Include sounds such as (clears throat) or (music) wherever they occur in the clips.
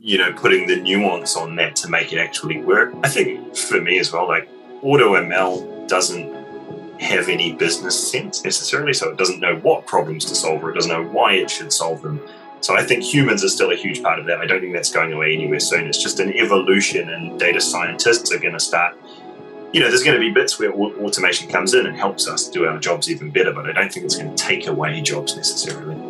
you know, putting the nuance on that to make it actually work. I think for me as well, like AutoML doesn't have any business sense necessarily, so it doesn't know what problems to solve or it doesn't know why it should solve them. So I think humans are still a huge part of that. I don't think that's going away anywhere soon. It's just an evolution, and data scientists are going to start. You know, there's going to be bits where automation comes in and helps us do our jobs even better, but I don't think it's going to take away jobs necessarily.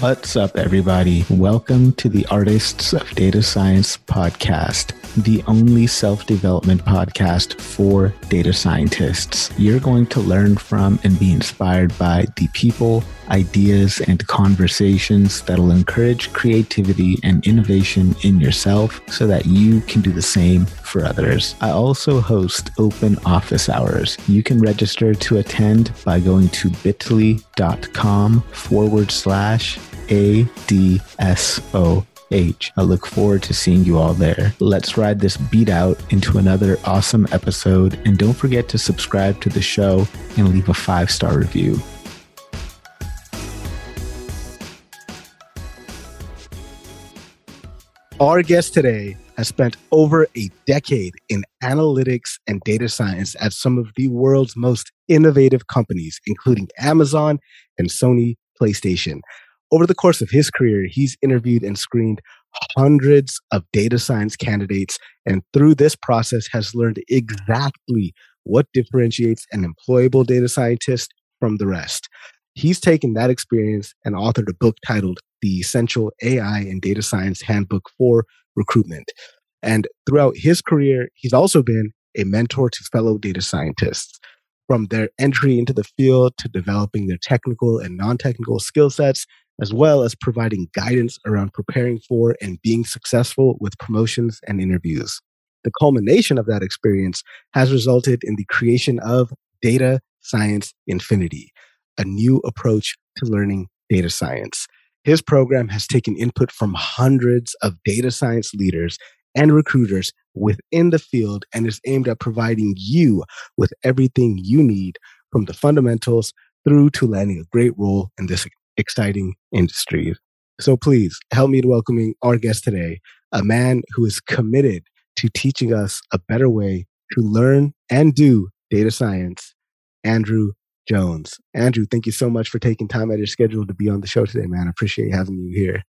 What's up, everybody? Welcome to the Artists of Data Science podcast, the only self development podcast for data scientists. You're going to learn from and be inspired by the people, ideas, and conversations that'll encourage creativity and innovation in yourself so that you can do the same for others. I also host open office hours. You can register to attend by going to bit.ly.com forward slash ADSO H. I look forward to seeing you all there. Let's ride this beat out into another awesome episode. And don't forget to subscribe to the show and leave a five star review. Our guest today has spent over a decade in analytics and data science at some of the world's most innovative companies, including Amazon and Sony PlayStation. Over the course of his career, he's interviewed and screened hundreds of data science candidates, and through this process has learned exactly what differentiates an employable data scientist from the rest. He's taken that experience and authored a book titled The Essential AI and Data Science Handbook for Recruitment. And throughout his career, he's also been a mentor to fellow data scientists. From their entry into the field to developing their technical and non technical skill sets, as well as providing guidance around preparing for and being successful with promotions and interviews. The culmination of that experience has resulted in the creation of Data Science Infinity, a new approach to learning data science. His program has taken input from hundreds of data science leaders and recruiters within the field and is aimed at providing you with everything you need from the fundamentals through to landing a great role in this exciting industry. So please help me in welcoming our guest today, a man who is committed to teaching us a better way to learn and do data science, Andrew Jones. Andrew, thank you so much for taking time out of your schedule to be on the show today, man. I appreciate having you here.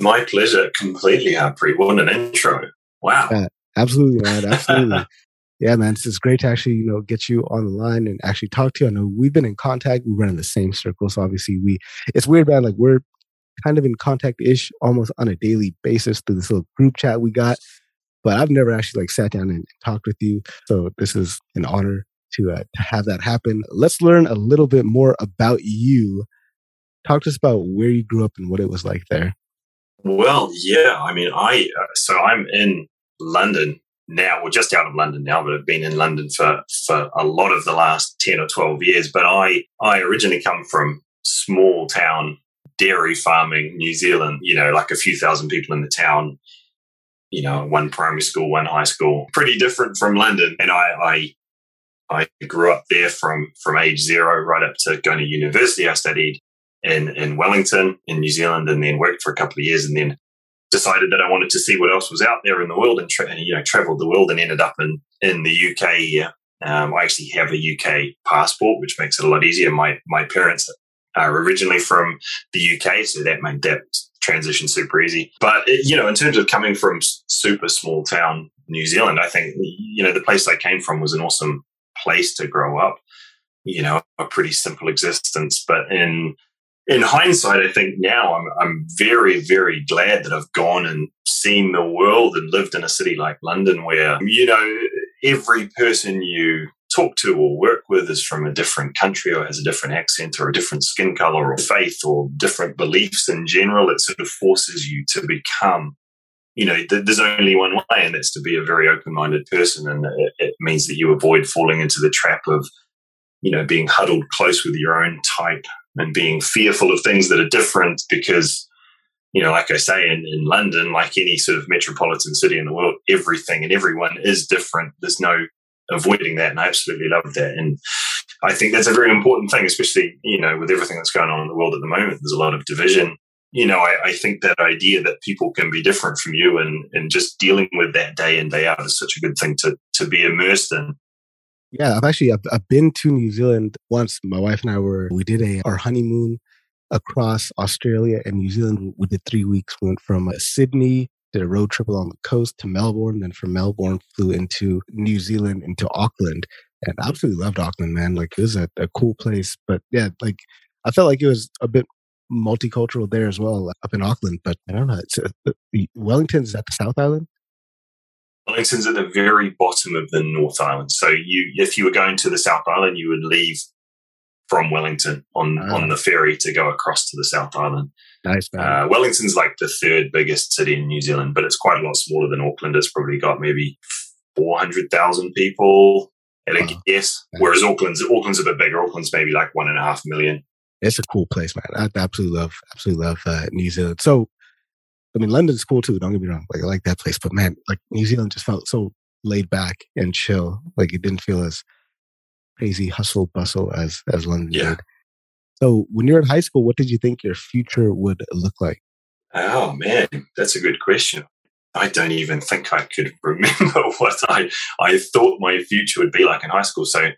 My pleasure. Completely, Harpreet. What an intro. Wow. Yeah, absolutely, man. Absolutely. (laughs) yeah, man, it's, great to actually, you know, get you on the line and actually talk to you. I know we've been in contact. We run in the same circles. Obviously, we, it's weird, man. Like we're kind of in contact ish almost on a daily basis through this little group chat we got. But I've never actually like sat down and talked with you. So this is an honor to, uh, to have that happen. Let's learn a little bit more about you. Talk to us about where you grew up and what it was like there. Well, yeah. I mean, I, uh, so I'm in London now, we're just out of London now, but I've been in London for, for a lot of the last 10 or 12 years. But I, I originally come from small town dairy farming, New Zealand, you know, like a few thousand people in the town, you know, one primary school, one high school, pretty different from London. And I, I, I grew up there from, from age zero right up to going to university. I studied in, in Wellington in New Zealand and then worked for a couple of years and then decided that I wanted to see what else was out there in the world and, tra- you know traveled the world and ended up in in the UK here. Um, I actually have a UK passport, which makes it a lot easier. My my parents are originally from the UK, so that made that transition super easy. But it, you know, in terms of coming from super small town New Zealand, I think you know the place I came from was an awesome place to grow up. You know, a pretty simple existence, but in in hindsight, I think now I'm, I'm very, very glad that I've gone and seen the world and lived in a city like London where, you know, every person you talk to or work with is from a different country or has a different accent or a different skin color or faith or different beliefs in general. It sort of forces you to become, you know, there's only one way, and that's to be a very open minded person. And it, it means that you avoid falling into the trap of, you know, being huddled close with your own type and being fearful of things that are different because you know, like I say, in, in London, like any sort of metropolitan city in the world, everything and everyone is different. There's no avoiding that. And I absolutely love that. And I think that's a very important thing, especially, you know, with everything that's going on in the world at the moment. There's a lot of division. You know, I, I think that idea that people can be different from you and, and just dealing with that day in, day out is such a good thing to, to be immersed in. Yeah, I've actually I've, I've been to New Zealand once. My wife and I were we did a our honeymoon across Australia and New Zealand. We did three weeks. We went from uh, Sydney, did a road trip along the coast to Melbourne. Then from Melbourne, flew into New Zealand, into Auckland. And absolutely loved Auckland, man. Like it was a, a cool place. But yeah, like I felt like it was a bit multicultural there as well up in Auckland. But I don't know. It's uh, uh Wellington's at the South Island. Wellington's at the very bottom of the North Island. So you, if you were going to the South Island, you would leave from Wellington on on the ferry to go across to the South Island. Nice. Uh, Wellington's like the third biggest city in New Zealand, but it's quite a lot smaller than Auckland. It's probably got maybe four hundred thousand people at a guess. Whereas Auckland's Auckland's a bit bigger. Auckland's maybe like one and a half million. It's a cool place, man. I absolutely love, absolutely love uh, New Zealand. So, I mean, London's cool too. Don't get me wrong. Like I like that place, but man, like New Zealand just felt so laid back and chill. Like it didn't feel as crazy hustle bustle as as London yeah. did. So when you're in high school, what did you think your future would look like? Oh man, that's a good question. I don't even think I could (laughs) remember what I I thought my future would be like in high school. So,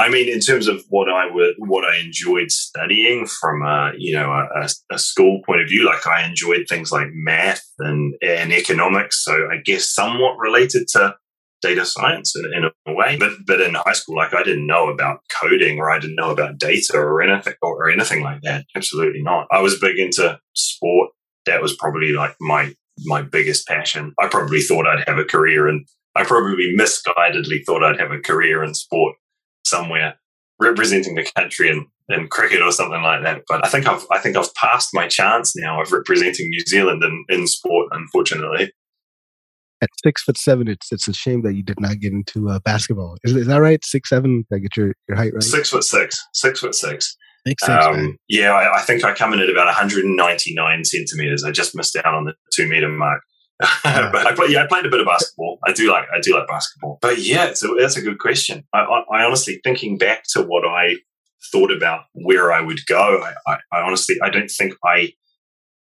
I mean, in terms of what I what I enjoyed studying from a you know a, a school point of view, like I enjoyed things like math and and economics. So I guess somewhat related to data science in, in, a way. But but in high school, like I didn't know about coding or I didn't know about data or anything or, or anything like that. Absolutely not. I was big into sport. That was probably like my my biggest passion. I probably thought I'd have a career and I probably misguidedly thought I'd have a career in sport somewhere representing the country in, in cricket or something like that. But I think I've I think I've passed my chance now of representing New Zealand in, in sport, unfortunately at six foot seven, it's it's a shame that you did not get into uh, basketball. Is, is that right? Six seven? I get your, your height right? Six foot six. Six foot six. Six, six um, yeah, I, I, think I come in at about 199 centimeters. I just missed out on the two meter mark. (laughs) But I play, yeah, I played a bit of basketball. I do like I do like basketball. But yeah, so that's a good question. I, I, I honestly thinking back to what I thought about where I would go. I, I honestly I don't think I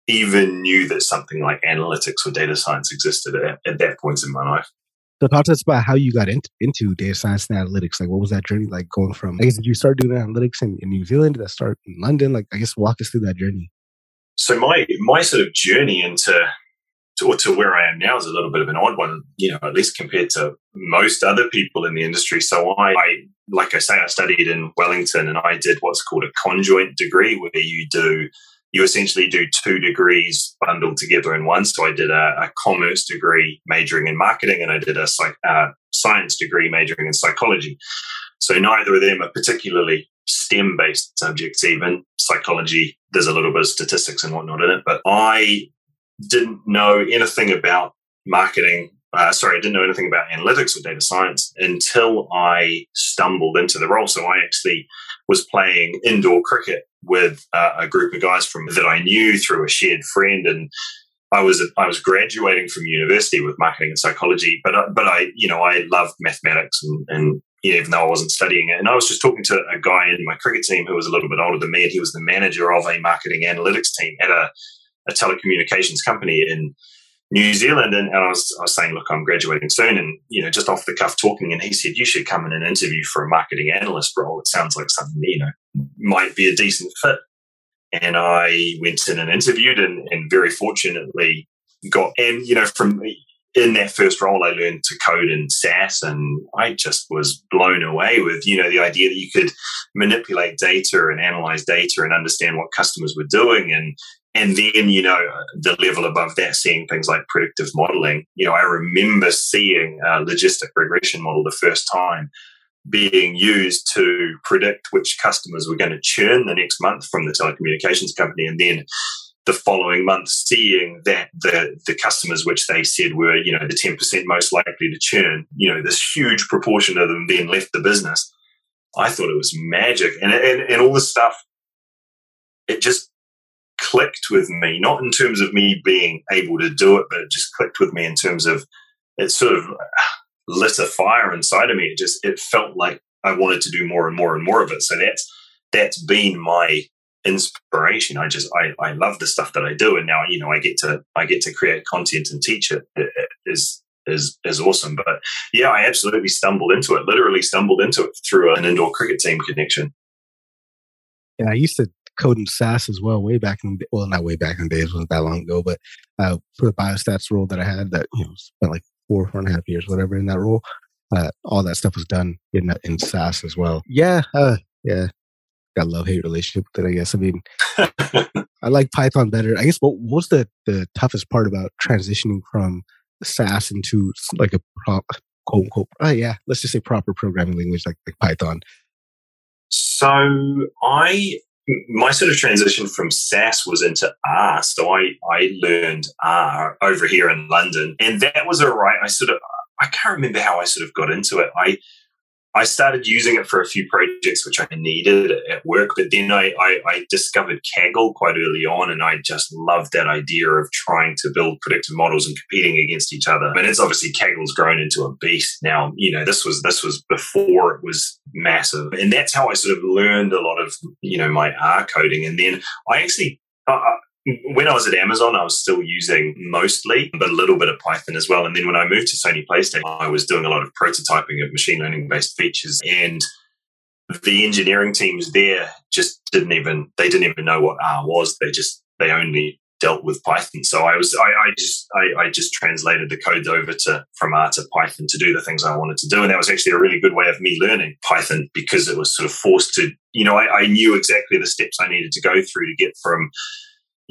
even knew that something like analytics or data science existed at, at that point in my life. So talk to us about how you got into, into data science and analytics. Like, what was that journey like going from, I guess, did you start doing analytics in, in New Zealand? Did that start in London? Like, I guess, walk us through that journey. So my, my sort of journey into, to, to where I am now is a little bit of an odd one, you know, at least compared to most other people in the industry. So I, I like I say, I studied in Wellington and I did what's called a conjoint degree where you do you essentially do two degrees bundled together in one. So I did a, a commerce degree majoring in marketing, and I did a science degree majoring in psychology. So neither of them are particularly STEM based subjects, even psychology. There's a little bit of statistics and whatnot in it, but I didn't know anything about marketing. Uh, sorry, I didn't know anything about analytics or data science until I stumbled into the role. So I actually was playing indoor cricket with uh, a group of guys from that I knew through a shared friend, and I was I was graduating from university with marketing and psychology, but I, but I you know I loved mathematics and, and even though I wasn't studying it, and I was just talking to a guy in my cricket team who was a little bit older than me, and he was the manager of a marketing analytics team at a, a telecommunications company in New Zealand. And, and I, was, I was saying, look, I'm graduating soon. And, you know, just off the cuff talking. And he said, you should come in an interview for a marketing analyst role. It sounds like something, you know, might be a decent fit. And I went in and interviewed and, and very fortunately got, and, you know, from in that first role, I learned to code in SAS and I just was blown away with, you know, the idea that you could manipulate data and analyze data and understand what customers were doing and, and then, you know, the level above that, seeing things like predictive modeling. You know, I remember seeing a logistic regression model the first time being used to predict which customers were going to churn the next month from the telecommunications company. And then the following month, seeing that the, the customers which they said were, you know, the 10% most likely to churn, you know, this huge proportion of them then left the business. I thought it was magic. And, and, and all this stuff, it just clicked with me, not in terms of me being able to do it, but it just clicked with me in terms of it sort of lit a fire inside of me. It just it felt like I wanted to do more and more and more of it. So that's that's been my inspiration. I just I, I love the stuff that I do, and now you know I get to I get to create content and teach it. it, it is is is awesome. But yeah, I absolutely stumbled into it. Literally stumbled into it through an indoor cricket team connection. Yeah, I used to code in SAS as well, way back in well, not way back in the days, wasn't that long ago, but uh, for the biostats role that I had, that you know spent like four four and a half years, whatever, in that role. Uh, all that stuff was done in in SAS as well. Yeah, uh, yeah, got a love hate relationship with it. I guess. I mean, I like Python better. I guess. What was the the toughest part about transitioning from SAS into like a prop, quote unquote? Oh yeah, let's just say proper programming language like like Python. So I my sort of transition from SAS was into R. So I, I learned R over here in London. And that was all right. I sort of, I can't remember how I sort of got into it. I, I started using it for a few projects which I needed at work, but then I, I, I, discovered Kaggle quite early on, and I just loved that idea of trying to build predictive models and competing against each other. And it's obviously Kaggle's grown into a beast now. You know, this was this was before it was massive, and that's how I sort of learned a lot of you know my R coding. And then I actually uh, when I was at Amazon, I was still using mostly, but a little bit of Python as well. And then when I moved to Sony PlayStation, I was doing a lot of prototyping of machine learning based features. And the engineering teams there just didn't even, they didn't even know what R was. They just, they only dealt with Python. So I was, I, I just, I, I, just translated the code over to, from R to Python to do the things I wanted to do. And that was actually a really good way of me learning Python because it was sort of forced to, you know, I, I knew exactly the steps I needed to go through to get from,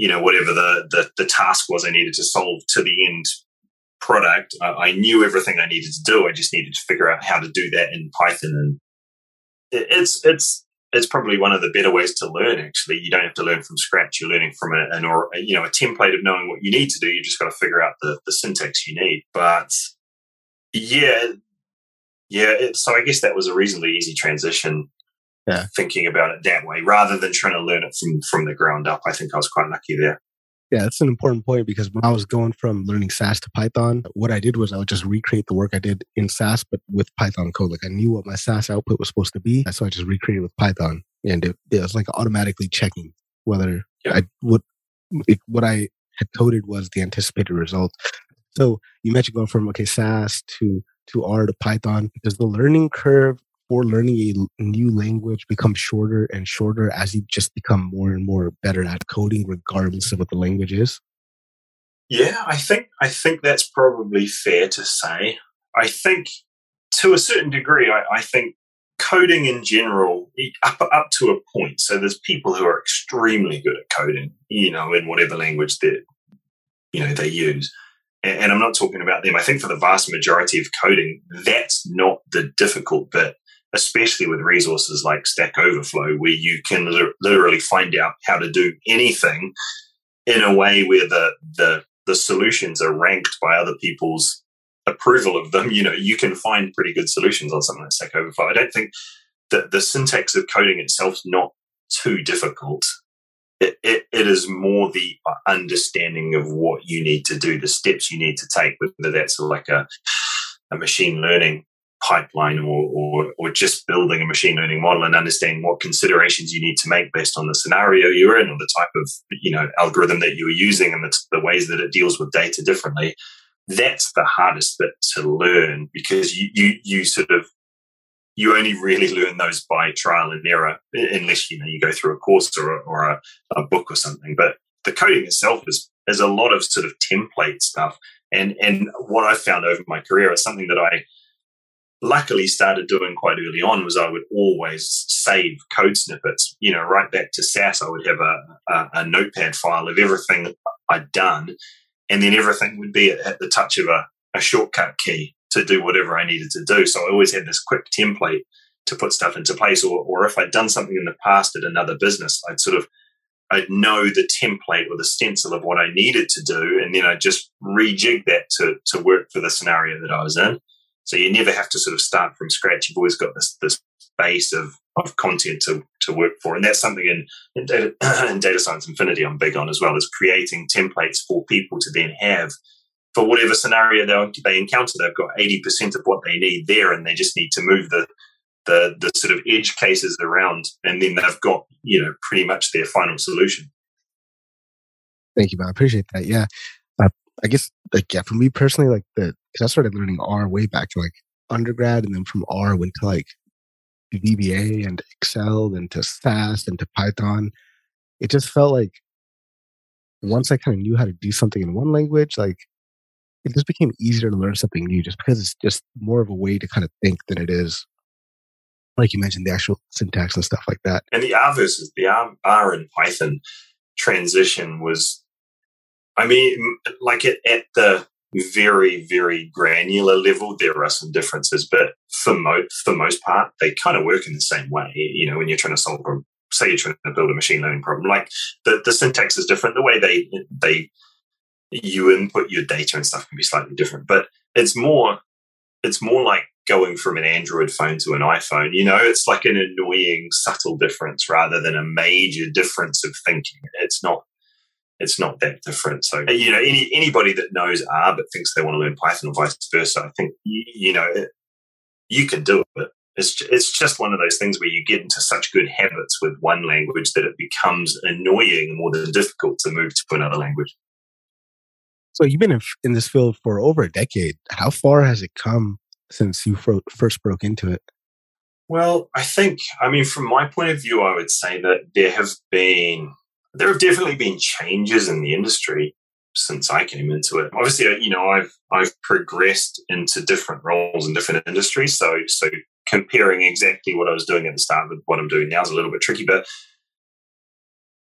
you know whatever the, the, the task was I needed to solve to the end product. I, I, knew everything I needed to do. I just needed to figure out how to do that in Python, and it, it's it's it's probably one of the better ways to learn. Actually, you don't have to learn from scratch. You're learning from a, an or you know a template of knowing what you need to do. You just got to figure out the the syntax you need. But yeah, yeah. It, so I guess that was a reasonably easy transition yeah. thinking about it that way rather than trying to learn it from from the ground up. I think I was quite lucky there. Yeah, that's an important point because when I was going from learning SAS to Python, what I did was I would just recreate the work I did in SAS, but with Python code. Like I knew what my SAS output was supposed to be, so I just recreated with Python, and it, it was like automatically checking whether yeah. I would it, what I had coded was the anticipated result. So you mentioned going from okay SAS to to R to Python. Does the learning curve for learning a new language becomes shorter and shorter as you just become more and more better at coding, regardless of what the language is? Yeah, I think I think that's probably fair to say. I think to a certain degree, I, I think coding in general, up up to a point. So there's people who are extremely good at coding, you know, in whatever language that you know they use. And I'm not talking about them. I think for the vast majority of coding, that's not the difficult bit especially with resources like Stack Overflow, where you can literally find out how to do anything in a way where the, the, the solutions are ranked by other people's approval of them. (laughs) You know, you can find pretty good solutions on something like Stack Overflow. I don't think that the syntax of coding itself is not too difficult. It, it, it is more the uh, understanding of what you need to do, the steps you need to take, whether that's like a, a machine learning pipeline or, or, or just building a machine learning model and understanding what considerations you need to make based on the scenario you're in or the type of you know algorithm that you're using and the, the ways that it deals with data differently that's the hardest bit to learn because you, you you sort of you only really learn those by trial and error unless you know you go through a course or, a, or a, a book or something. But the coding itself is is a lot of sort of template stuff. And and what i found over my career is something that i luckily started doing quite early on was I would always save code snippets. You know, right back to SAS, I would have a, a, a notepad file of everything I'd done, and then everything would be at, at the touch of a, a shortcut key to do whatever I needed to do. So I always had this quick template to put stuff into place. Or, or if I'd done something in the past at another business, I'd sort of I'd know the template or the stencil of what I needed to do, and then I'd just rejig that to to work for the scenario that I was in. So you never have to sort of start from scratch. You've always got this this base of, of content to, to work for. And that's something in, in, data, (clears throat) in data science infinity I'm big on as well, is creating templates for people to then have for whatever scenario they, they encounter. They've got 80% of what they need there and they just need to move the, the, the sort of edge cases around and then they've got, you know, pretty much their final solution. Thank you, man. I appreciate that. Yeah. I guess, like, yeah, for me personally, like, the, because I started learning R way back to like undergrad and then from R went to like VBA and Excel and to SAS and to Python. It just felt like once I kind of knew how to do something in one language, like it just became easier to learn something new just because it's just more of a way to kind of think than it is like you mentioned, the actual syntax and stuff like that. And the R versus the R, R and Python transition was, I mean, like it, at the very, very granular level, there are some differences, but for most, for most part, they kind of work in the same way. You know, when you're trying to solve a, say you're trying to build a machine learning problem, like the, the syntax is different. The way they, they, you input your data and stuff can be slightly different, but it's more, it's more like going from an Android phone to an iPhone. You know, it's like an annoying, subtle difference rather than a major difference of thinking. It's not it's not that different. So you know, any anybody that knows R but thinks they want to learn Python or vice versa, I think you, you know it, you can do it. It's it's just one of those things where you get into such good habits with one language that it becomes annoying more than difficult to move to another language. So you've been in, in this field for over a decade. How far has it come since you first broke into it? Well, I think, I mean, from my point of view, I would say that there have been there have definitely been changes in the industry since I came into it. Obviously, you know, I've I've progressed into different roles in different industries. So so comparing exactly what I was doing at the start with what I'm doing now is a little bit tricky. But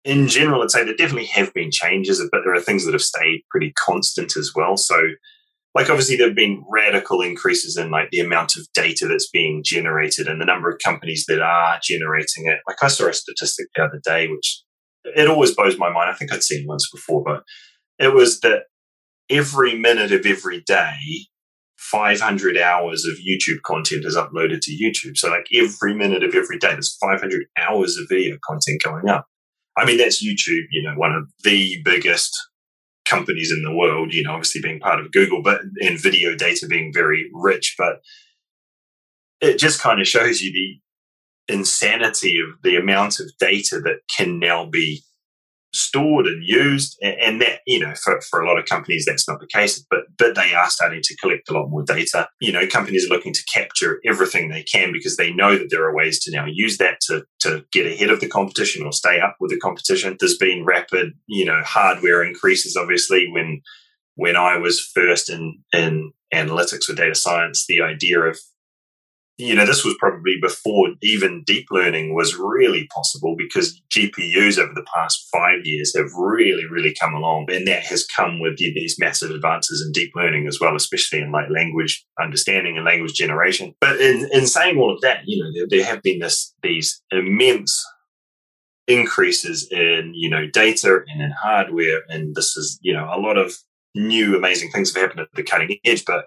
in general, I'd say there definitely have been changes, but there are things that have stayed pretty constant as well. So like obviously there have been radical increases in like the amount of data that's being generated and the number of companies that are generating it. Like I saw a statistic the other day, which it always blows my mind. I think I'd seen once before, but it was that every minute of every day, 500 hours of YouTube content is uploaded to YouTube. So, like every minute of every day, there's 500 hours of video content going up. I mean, that's YouTube, you know, one of the biggest companies in the world, you know, obviously being part of Google, but and video data being very rich. But it just kind of shows you the insanity of the amount of data that can now be stored and used. And that you know for, for a lot of companies that's not the case but but they are starting to collect a lot more data. You know companies are looking to capture everything they can because they know that there are ways to now use that to to get ahead of the competition or stay up with the competition. There's been rapid you know hardware increases obviously when when I was first in in analytics or data science the idea of you know, this was probably before even deep learning was really possible because GPUs over the past five years have really, really come along. And that has come with these massive advances in deep learning as well, especially in like language understanding and language generation. But in, in saying all of that, you know, there, there have been this, these immense increases in, you know, data and in hardware. And this is, you know, a lot of new amazing things have happened at the cutting edge. But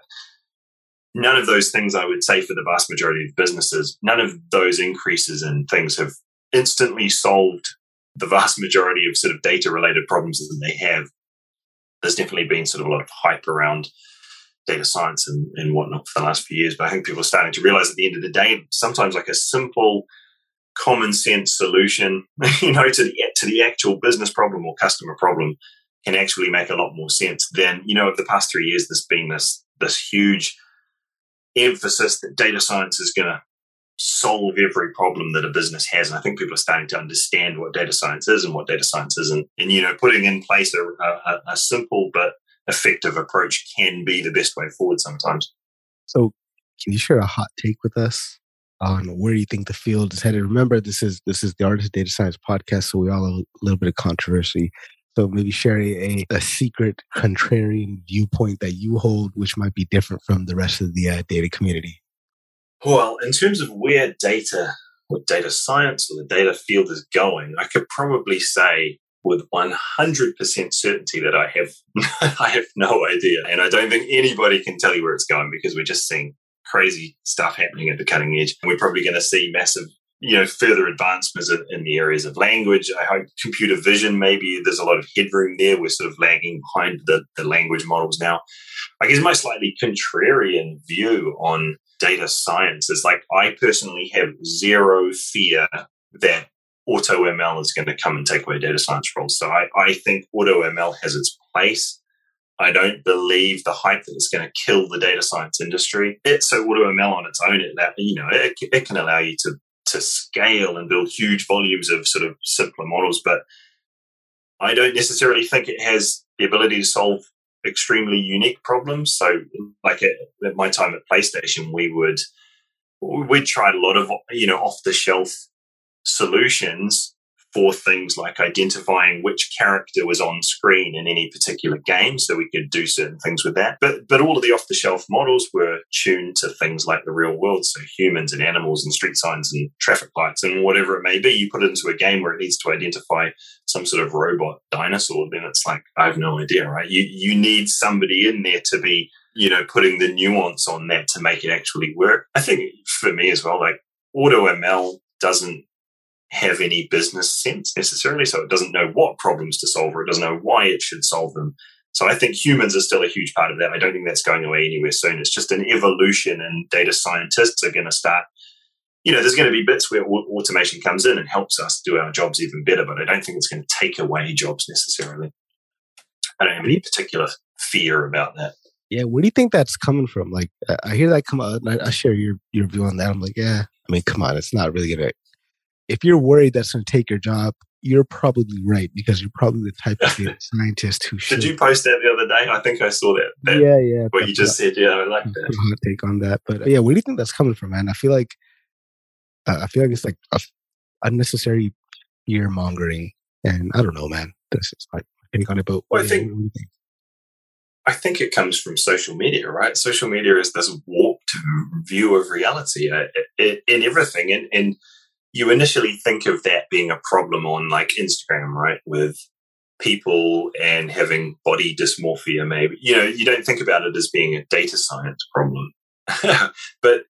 none of those things I would say for the vast majority of businesses, none of those increases in things have instantly solved the vast majority of sort of data related problems that they have. There's definitely been sort of a lot of hype around data science and, and whatnot for the last few years. But I think people are starting to realize at the end of the day, sometimes like a simple, common sense solution, (laughs) you know, to the to the actual business problem or customer problem can actually make a lot more sense than, you know, over the past three years, there's been this this huge emphasis that data science is going to solve every problem that a business has. And I think people are starting to understand what data science is and what data science isn't. And, you know, putting in place a, a, a simple but effective approach can be the best way forward sometimes. So, can you share a hot take with us on where you think the field is headed? Remember, this is this is the Artist Data Science podcast, so we all have a little bit of controversy. So maybe share a, a secret contrarian viewpoint that you hold, which might be different from the rest of the uh, data community. Well, in terms of where data or data science or the data field is going, I could probably say with 100% certainty that I have (laughs) I have no idea, and I don't think anybody can tell you where it's going because we're just seeing crazy stuff happening at the cutting edge. We're probably going to see massive you know further advancements in, the areas of language. I hope computer vision maybe there's a lot of headroom there. We're sort of lagging behind the, the language models now. I guess my slightly contrarian view on data science is like I personally have zero fear that auto ML is going to come and take away data science roles. So I, I think auto ML has its place. I don't believe the hype that it's going to kill the data science industry. It's so AutoML on its own, it, you know, it, it can allow you to to scale and build huge volumes of sort of simpler models, but I don't necessarily think it has the ability to solve extremely unique problems. So, like at, at my time at PlayStation, we would we tried a lot of you know off the shelf solutions for things like identifying which character was on screen in any particular game so we could do certain things with that. But but all of the off the shelf models were tuned to things like the real world so humans and animals and street signs and traffic lights and whatever it may be. You put it into a game where it needs to identify some sort of robot dinosaur then it's like i have no idea right? You you need somebody in there to be you know putting the nuance on that to make it actually work. I think for me as well like auto ml doesn't have any business sense necessarily. So it doesn't know what problems to solve or it doesn't know why it should solve them. So I think humans are still a huge part of that. I don't think that's going away anywhere soon. It's just an evolution, and data scientists are going to start. You know, there's going to be bits where automation comes in and helps us do our jobs even better, but I don't think it's going to take away jobs necessarily. I don't have any particular fear about that. Yeah, where do you think that's coming from? Like, I hear that come out, and I, I share your your view on that. I'm like, yeah, I mean, come on, it's not really going to if you're worried that's going to take your job, you're probably right because you're probably the type of data (laughs) scientist who should. Did you post that the other day? I think I saw that. that yeah, yeah. What you just said, yeah, I like that. Hot take on that, but uh, yeah, where do you think that's coming from, man? I feel like uh, I feel like it's like a, unnecessary fear mongering, and I don't know, man. This is like take on it. But well, I think, think, I think it comes from social media, right? Social media is this warped view of reality uh, in everything, and and you initially think of that being a problem on like Instagram, right? With people and having body dysmorphia, maybe. You know, you don't think about it as being a data science problem. (laughs) but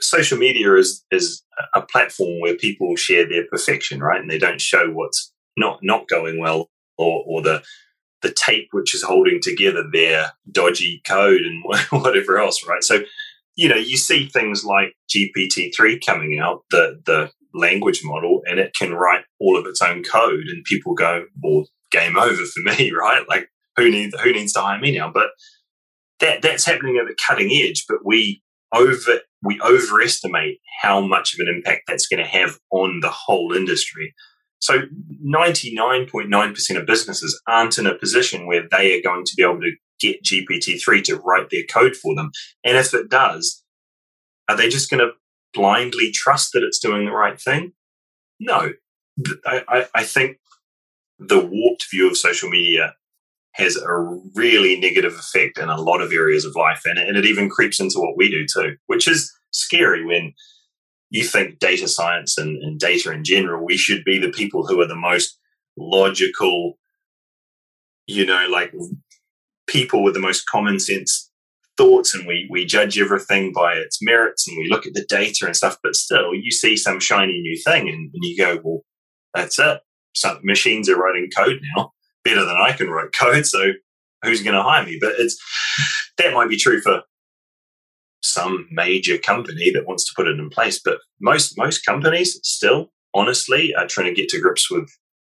social media is, is a platform where people share their perfection, right? And they don't show what's not, not going well or, or the, the tape which is holding together their dodgy code and (laughs) whatever else, right? So you know, you see things like GPT-3 coming out, the, the language model, and it can write all of its own code and people go, well, game over for me, (laughs) right? Like who needs, who needs to hire me now? But that, that's happening at the cutting edge, but we over, we overestimate how much of an impact that's going to have on the whole industry. So 99.9% of businesses aren't in a position where they are going to be able to get GPT-3 to write their code for them? And if it does, are they just going to blindly trust that it's doing the right thing? No. I, I, I think the warped view of social media has a really negative effect in a lot of areas of life. And, and it even creeps into what we do too, which is scary when you think data science and, and data in general, we should be the people who are the most logical, you know, like people with the most common sense thoughts and we, we judge everything by its merits and we look at the data and stuff, but still you see some shiny new thing and, and you go, well, that's it. Some machines are writing code now better than I can write code. So who's going to hire me? But it's, that might be true for some major company that wants to put it in place. But most, most companies still honestly are trying to get to grips with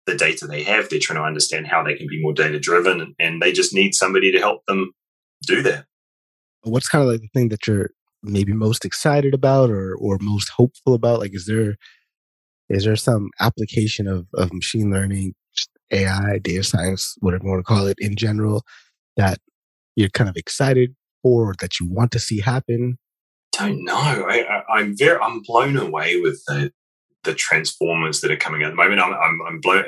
the data they have. They're trying to understand how they can be more data driven, and they just need somebody to help them do that. What's kind of like the thing that you're maybe most excited about, or or most hopeful about? Like, is there is there some application of of machine learning, AI, data science, whatever you want to call it, in general, that you're kind of excited or that you want to see happen? Don't know. I, am very I'm blown away with the the transformers that are coming at the moment. I'm, I'm, I'm blown.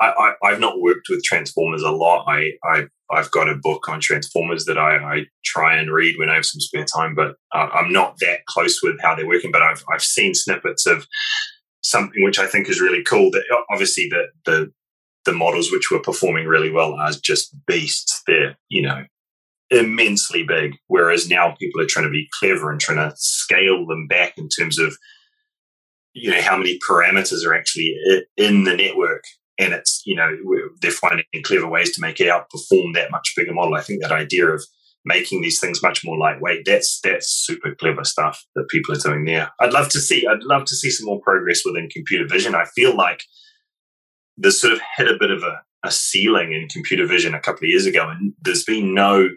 I, I, have not worked with Transformers a lot. I, I, I've got a book on Transformers that I, I try and read when I have some spare time, but uh, I'm not that close with how they're working. But I've, I've seen snippets of something which I think is really cool. That obviously the, the, the models which were performing really well are just beasts. They're, you know, immensely big. Whereas now people are trying to be clever and trying to scale them back in terms of you know how many parameters are actually in the network. And it's you know they're finding clever ways to make it outperform that much bigger model. I think that idea of making these things much more lightweight that's that's super clever stuff that people are doing there. I'd love to see i'd love to see some more progress within computer vision. I feel like there's sort of hit a bit of a, a ceiling in computer vision a couple of years ago and there's been no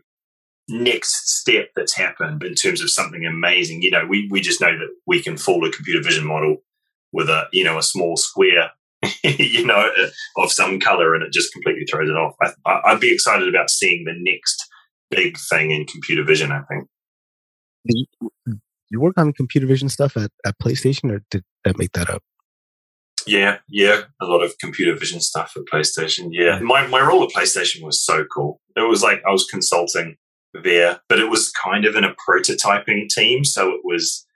next step that's happened in terms of something amazing. You know we, we just know that we can fool a computer vision model with a you know a small square (laughs) you know uh, of some color and it just completely throws it off. I, would be excited about seeing the next big thing in computer vision i think. You, you work on computer vision stuff at, at playstation or did that make that up? Yeah yeah a lot of computer vision stuff at playstation yeah. My, my role at playstation was so cool. It was like i was consulting there but it was kind of in a prototyping team so it was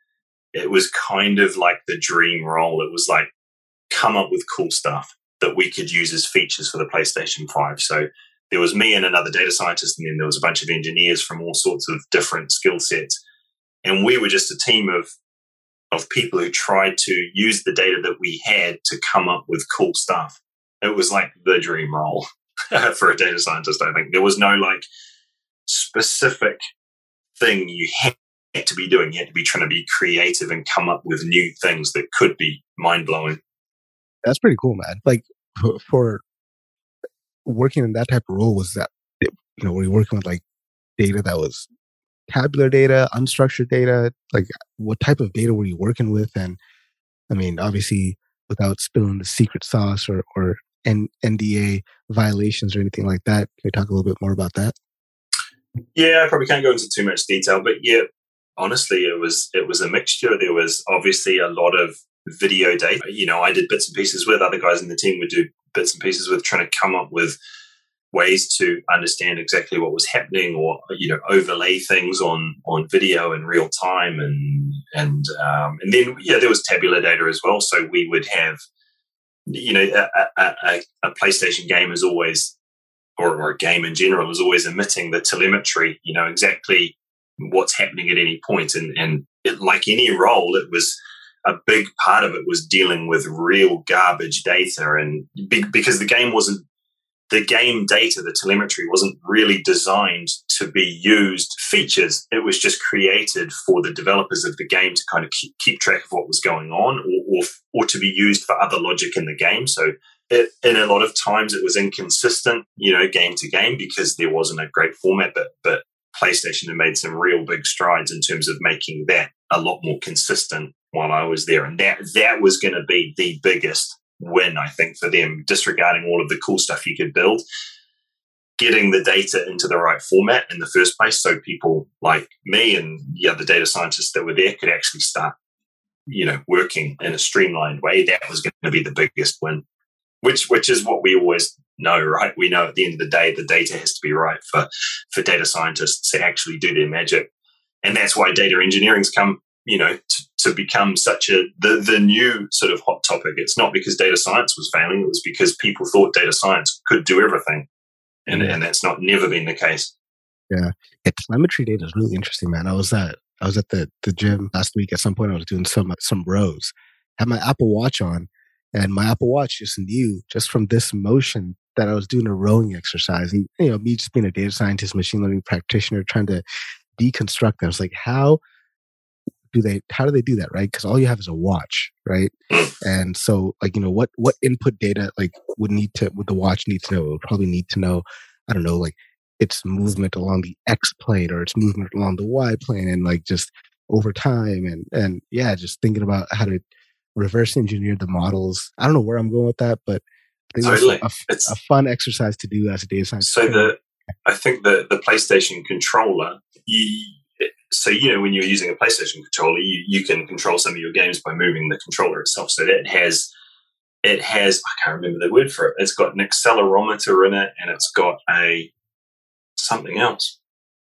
it was kind of like the dream role. It was like come up with cool stuff that we could use as features for the PlayStation 5. So there was me and another data scientist, and then there was a bunch of engineers from all sorts of different skill sets. And we were just a team of of people who tried to use the data that we had to come up with cool stuff. It was like the dream role (laughs) for a data scientist, I think. There was no like specific thing you had to be doing. You had to be trying to be creative and come up with new things that could be mind blowing. That's pretty cool, man. Like for working in that type of role, was that you know were you working with like data that was tabular data, unstructured data? Like what type of data were you working with? And I mean, obviously, without spilling the secret sauce or or NDA violations or anything like that, can you talk a little bit more about that? Yeah, I probably can't go into too much detail, but yeah, honestly, it was it was a mixture. There was obviously a lot of video data. You know, I did bits and pieces with other guys in the team would do bits and pieces with trying to come up with ways to understand exactly what was happening or you know overlay things on on video in real time and and um, and then yeah there was tabular data as well so we would have you know a, a, a PlayStation game is always or, or a game in general is always emitting the telemetry you know exactly what's happening at any point. And, and it, like any role, it was a big part of it was dealing with real garbage data. And because the game wasn't, the game data, the telemetry wasn't really designed to be used features. It was just created for the developers of the game to kind of keep, keep track of what was going on or, or, or to be used for other logic in the game. So it, in a lot of times it was inconsistent, you know, game to game because there wasn't a great format, but, but PlayStation had made some real big strides in terms of making that a lot more consistent while I was there. And that that was going to be the biggest win, I think, for them, disregarding all of the cool stuff you could build. Getting the data into the right format in the first place so people like me and the other data scientists that were there could actually start, you know, working in a streamlined way. That was going to be the biggest win which which is what we always know, right? We know at the end of the day the data has to be right for for data scientists to actually do their magic, and that's why data engineering's come, you know, to, to become such a the the new sort of hot topic. It's not because data science was failing; it was because people thought data science could do everything, and and that's not never been the case. Yeah, yeah telemetry data is really interesting, man. I was at I was at the the gym last week. At some point, I was doing some some rows. Had my Apple Watch on and my Apple Watch just knew just from this motion that I was doing a rowing exercise. And, you know, me just being a data scientist, machine learning practitioner, trying to deconstruct that. I was like, how do they, how do they do that? Right. Cause all you have is a watch. Right. And so like, you know, what, what input data like would need to, would the watch need to know? It would probably need to know, I don't know, like its movement along the X plane or its movement along the Y plane and like just over time. And, and yeah, just thinking about how to, reverse engineer the models. I don't know where I'm going with that, but I think a, a, fun exercise to do as a data scientist. So the I think the the PlayStation controller, you, so you know when you're using a PlayStation controller, you, you can control some of your games by moving the controller itself. So that has it has I can't remember the word for it. It's got an accelerometer in it, and it's got a something else.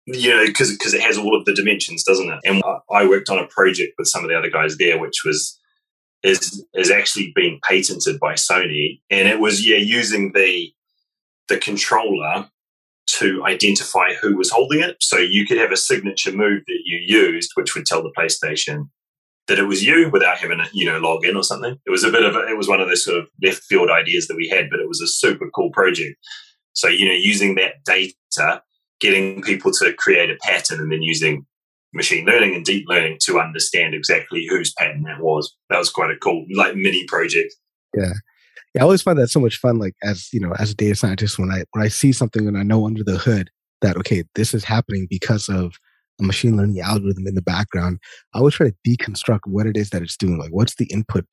You know, because because it has all of the dimensions, doesn't it? And I worked on a project with some of the other guys there, which was is is actually being patented by Sony, and it was yeah using the the controller to identify who was holding it. So you could have a signature move that you used, which would tell the PlayStation, that it was you without having to, you know, log in or something. It was a bit of a, it was one of those sort of left field ideas that we had, but it was a super cool project. So, you know, using that data, getting people to create a pattern and then using machine learning and deep learning to understand exactly whose pattern that was. That was quite a cool, like mini project. Yeah. Yeah, I always find that so much fun. Like as you know, as a data scientist, when I when I see something and I know under the hood that okay, this is happening because of a machine learning algorithm in the background, I always try to deconstruct what it is that it's doing. Like, what's the input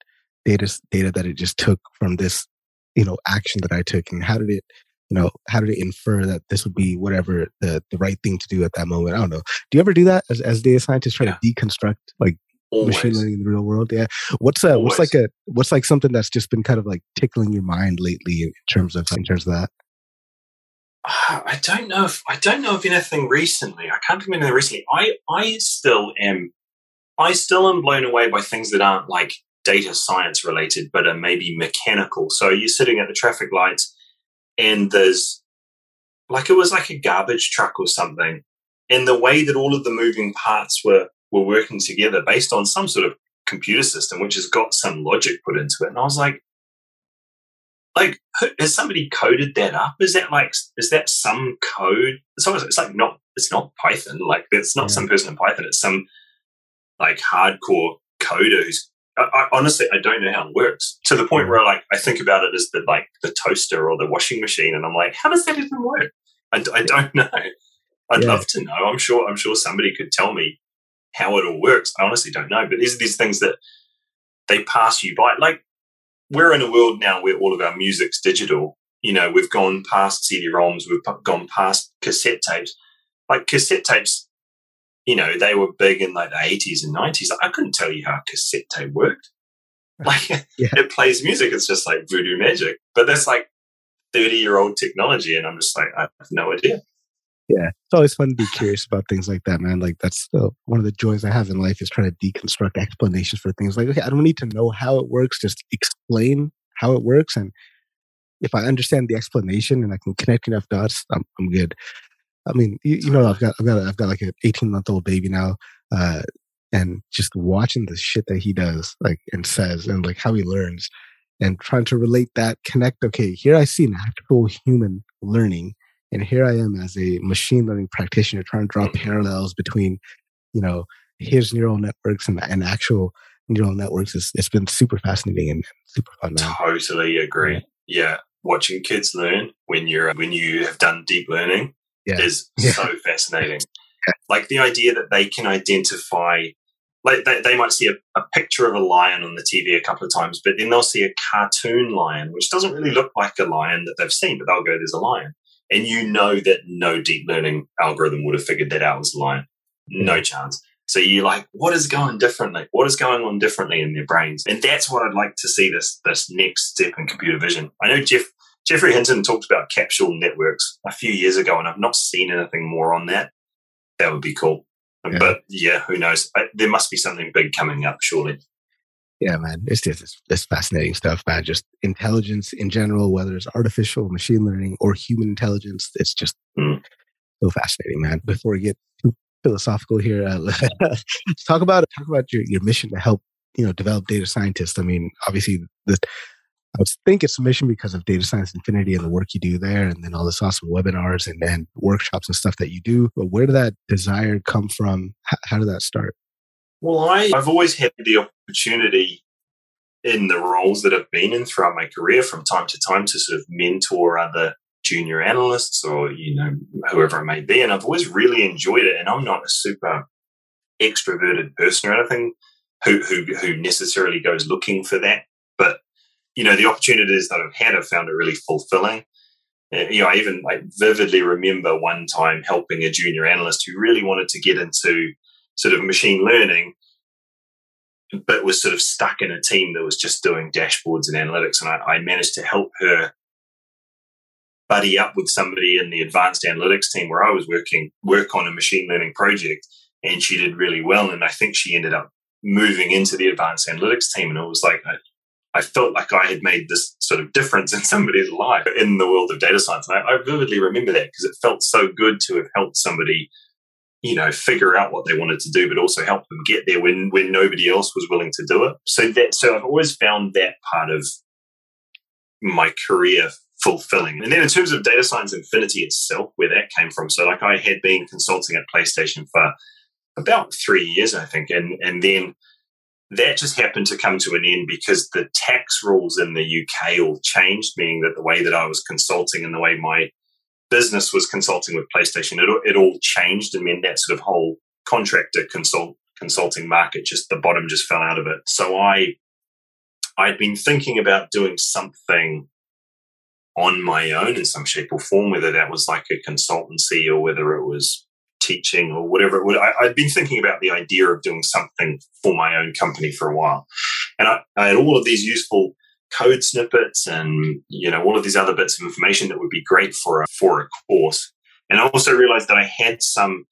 data data that it just took from this, you know, action that I took, and how did it, you know, how did it infer that this would be whatever the the right thing to do at that moment? I don't know. Do you ever do that as as data scientists, try yeah. to deconstruct like Always. machine learning in the real world? Yeah. What's uh, what's like a what's like something that's just been kind of like tickling your mind lately in terms of in terms of that? I don't know if I don't know of anything recently. I can't think of anything recently. I I still am I still am blown away by things that aren't like data science related, but are maybe mechanical. So you're sitting at the traffic lights and there's like it was like a garbage truck or something. And the way that all of the moving parts were were working together based on some sort of computer system which has got some logic put into it. And I was like, like has somebody coded that up is that like is that some code it's almost it's like not it's not python like it's not yeah. some person in python it's some like hardcore coder who's I, I, honestly i don't know how it works. To the point hmm. where like i think about it as the like the toaster or the washing machine and i'm like how does that even work? I, I don't (laughs) know. I'd yeah. love to know. I'm sure i'm sure somebody could tell me how it all works. I honestly don't know but these are these things that they pass you by like we're in a world now where all of our music's digital. You know, we've gone past CD-ROMs, we've gone past cassette tapes. Like cassette tapes, you know, they were big in like the 80s and 90s. I couldn't tell you how cassette tape worked. (laughs) Like yeah. it plays music, it's just like voodoo magic. But that's like 30 year old technology. And I'm just like, I have no idea. Yeah, it's always fun to be curious about things like that, man. Like that's one of the joys I have in life is trying to deconstruct explanations for things. Like, okay, I don't need to know how it works; just explain how it works, and if I understand the explanation and I can connect enough dots, I'm, I'm good. I mean, you, you know, I've got, I've got, I've got like an 18 month old baby now, uh, and just watching the shit that he does, like and says, and like how he learns, and trying to relate that, connect. Okay, here I see an actual human learning and here I am as a machine learning practitioner trying to draw mm-hmm. parallels between, you know, his neural networks and, and actual neural networks. It's, it's been super fascinating and super fun. Man. Totally agree. Yeah. yeah. Watching kids learn when you're, when you have done deep learning yeah. is yeah. so fascinating. Like the idea that they can identify like they, they might see a, a, picture of a lion on the TV a couple of times, but then they'll see a cartoon lion, which doesn't really look like a lion that they've seen, but they'll go, there's a lion. And you know that no deep learning algorithm would have figured that out as a lion. No chance. So you're like, what is going differently? What is going on differently in their brains? And that's what I'd like to see this this next step in computer vision. I know Jeff Geoffrey Hinton talked about capsule networks a few years ago, and I've not seen anything more on that. That would be cool. Yeah. But yeah, who knows? I, there must be something big coming up, surely yeah, man, it's just it's, it's, fascinating stuff, man. Just intelligence in general, whether it's artificial, machine learning, or human intelligence, it's just mm. so fascinating, man. Before we get too philosophical here, uh, (laughs) let's talk about talk about your, your mission to help you know develop data scientists. I mean, obviously, the, I think it's mission because of Data Science Infinity and the work you do there, and then all this awesome webinars and then workshops and stuff that you do. But where did that desire come from? How, how did that start? Well, I, I've always had the opportunity in the roles that I've been in throughout my career from time to time to sort of mentor other junior analysts or, you know, whoever it may be. And I've always really enjoyed it. And I'm not a super extroverted person or anything who, who, who necessarily goes looking for that. You know, the opportunities that I've had, I've found it really fulfilling. Uh, you know, I even like vividly remember one time helping a junior analyst who really wanted to get into sort of machine learning, but was sort of stuck in a team that was just doing dashboards and analytics. And I, I managed to help her buddy up with somebody in the advanced analytics team where I was working, work on a machine learning project. And she did really well. And I think she ended up moving into the advanced analytics team. And it was like, I felt like I had made this sort of difference in somebody's life in the world of data science. And I, I vividly remember that because it felt so good to have helped somebody you know, figure out what they wanted to do, but also help them get there when when nobody else was willing to do it. So that so I've always found that part of my career fulfilling. And then in terms of data science infinity itself, where that came from. So like I had been consulting at PlayStation for about three years, I think, and and then that just happened to come to an end because the tax rules in the UK all changed, meaning that the way that I was consulting and the way my business was consulting with PlayStation, it, it all changed and meant that sort of whole contractor consult consulting market just the bottom just fell out of it. So I I'd been thinking about doing something on my own in some shape or form, whether that was like a consultancy or whether it was teaching or whatever it would. I, had been thinking about the idea of doing something for my own company for a while. And I, I had all of these useful code snippets and you know all of these other bits of information that would be great for a, for a course. And I also realized that I had some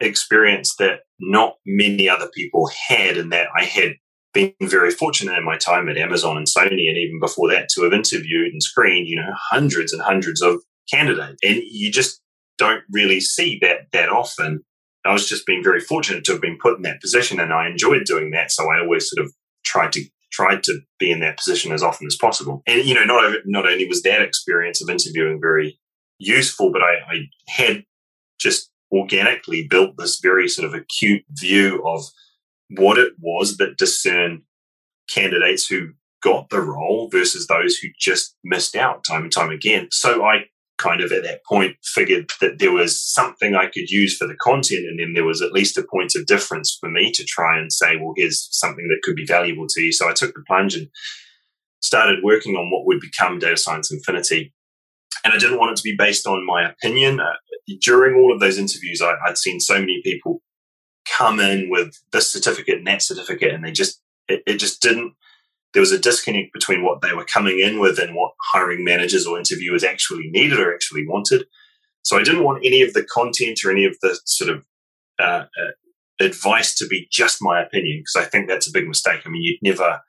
experience that not many other people had, and that I had been very fortunate in my time at Amazon and Sony, and even before that, to have interviewed and screened, you know, hundreds and hundreds of candidates. And you just don't really see that that often. I was just being very fortunate to have been put in that position, and I enjoyed doing that. So I always sort of tried to tried to be in that position as often as possible. And you know, not not only was that experience of interviewing very useful, but I, I had just organically built this very sort of acute view of what it was that discerned candidates who got the role versus those who just missed out time and time again. So I kind of at that point figured that there was something I could use for the content, and then there was at least a point of difference for me to try and say, well, here's something that could be valuable to you. So I took the plunge and started working on what would become Data Science Infinity. And I didn't want it to be based on my opinion. Uh, during all of those interviews, I, I'd seen so many people come in with this certificate and that certificate, and they just it, it just didn't there was a disconnect between what they were coming in with and what hiring managers or interviewers actually needed or actually wanted. So I didn't want any of the content or any of the sort of uh, uh, advice to be just my opinion because I think that's a big mistake. I mean, you'd never,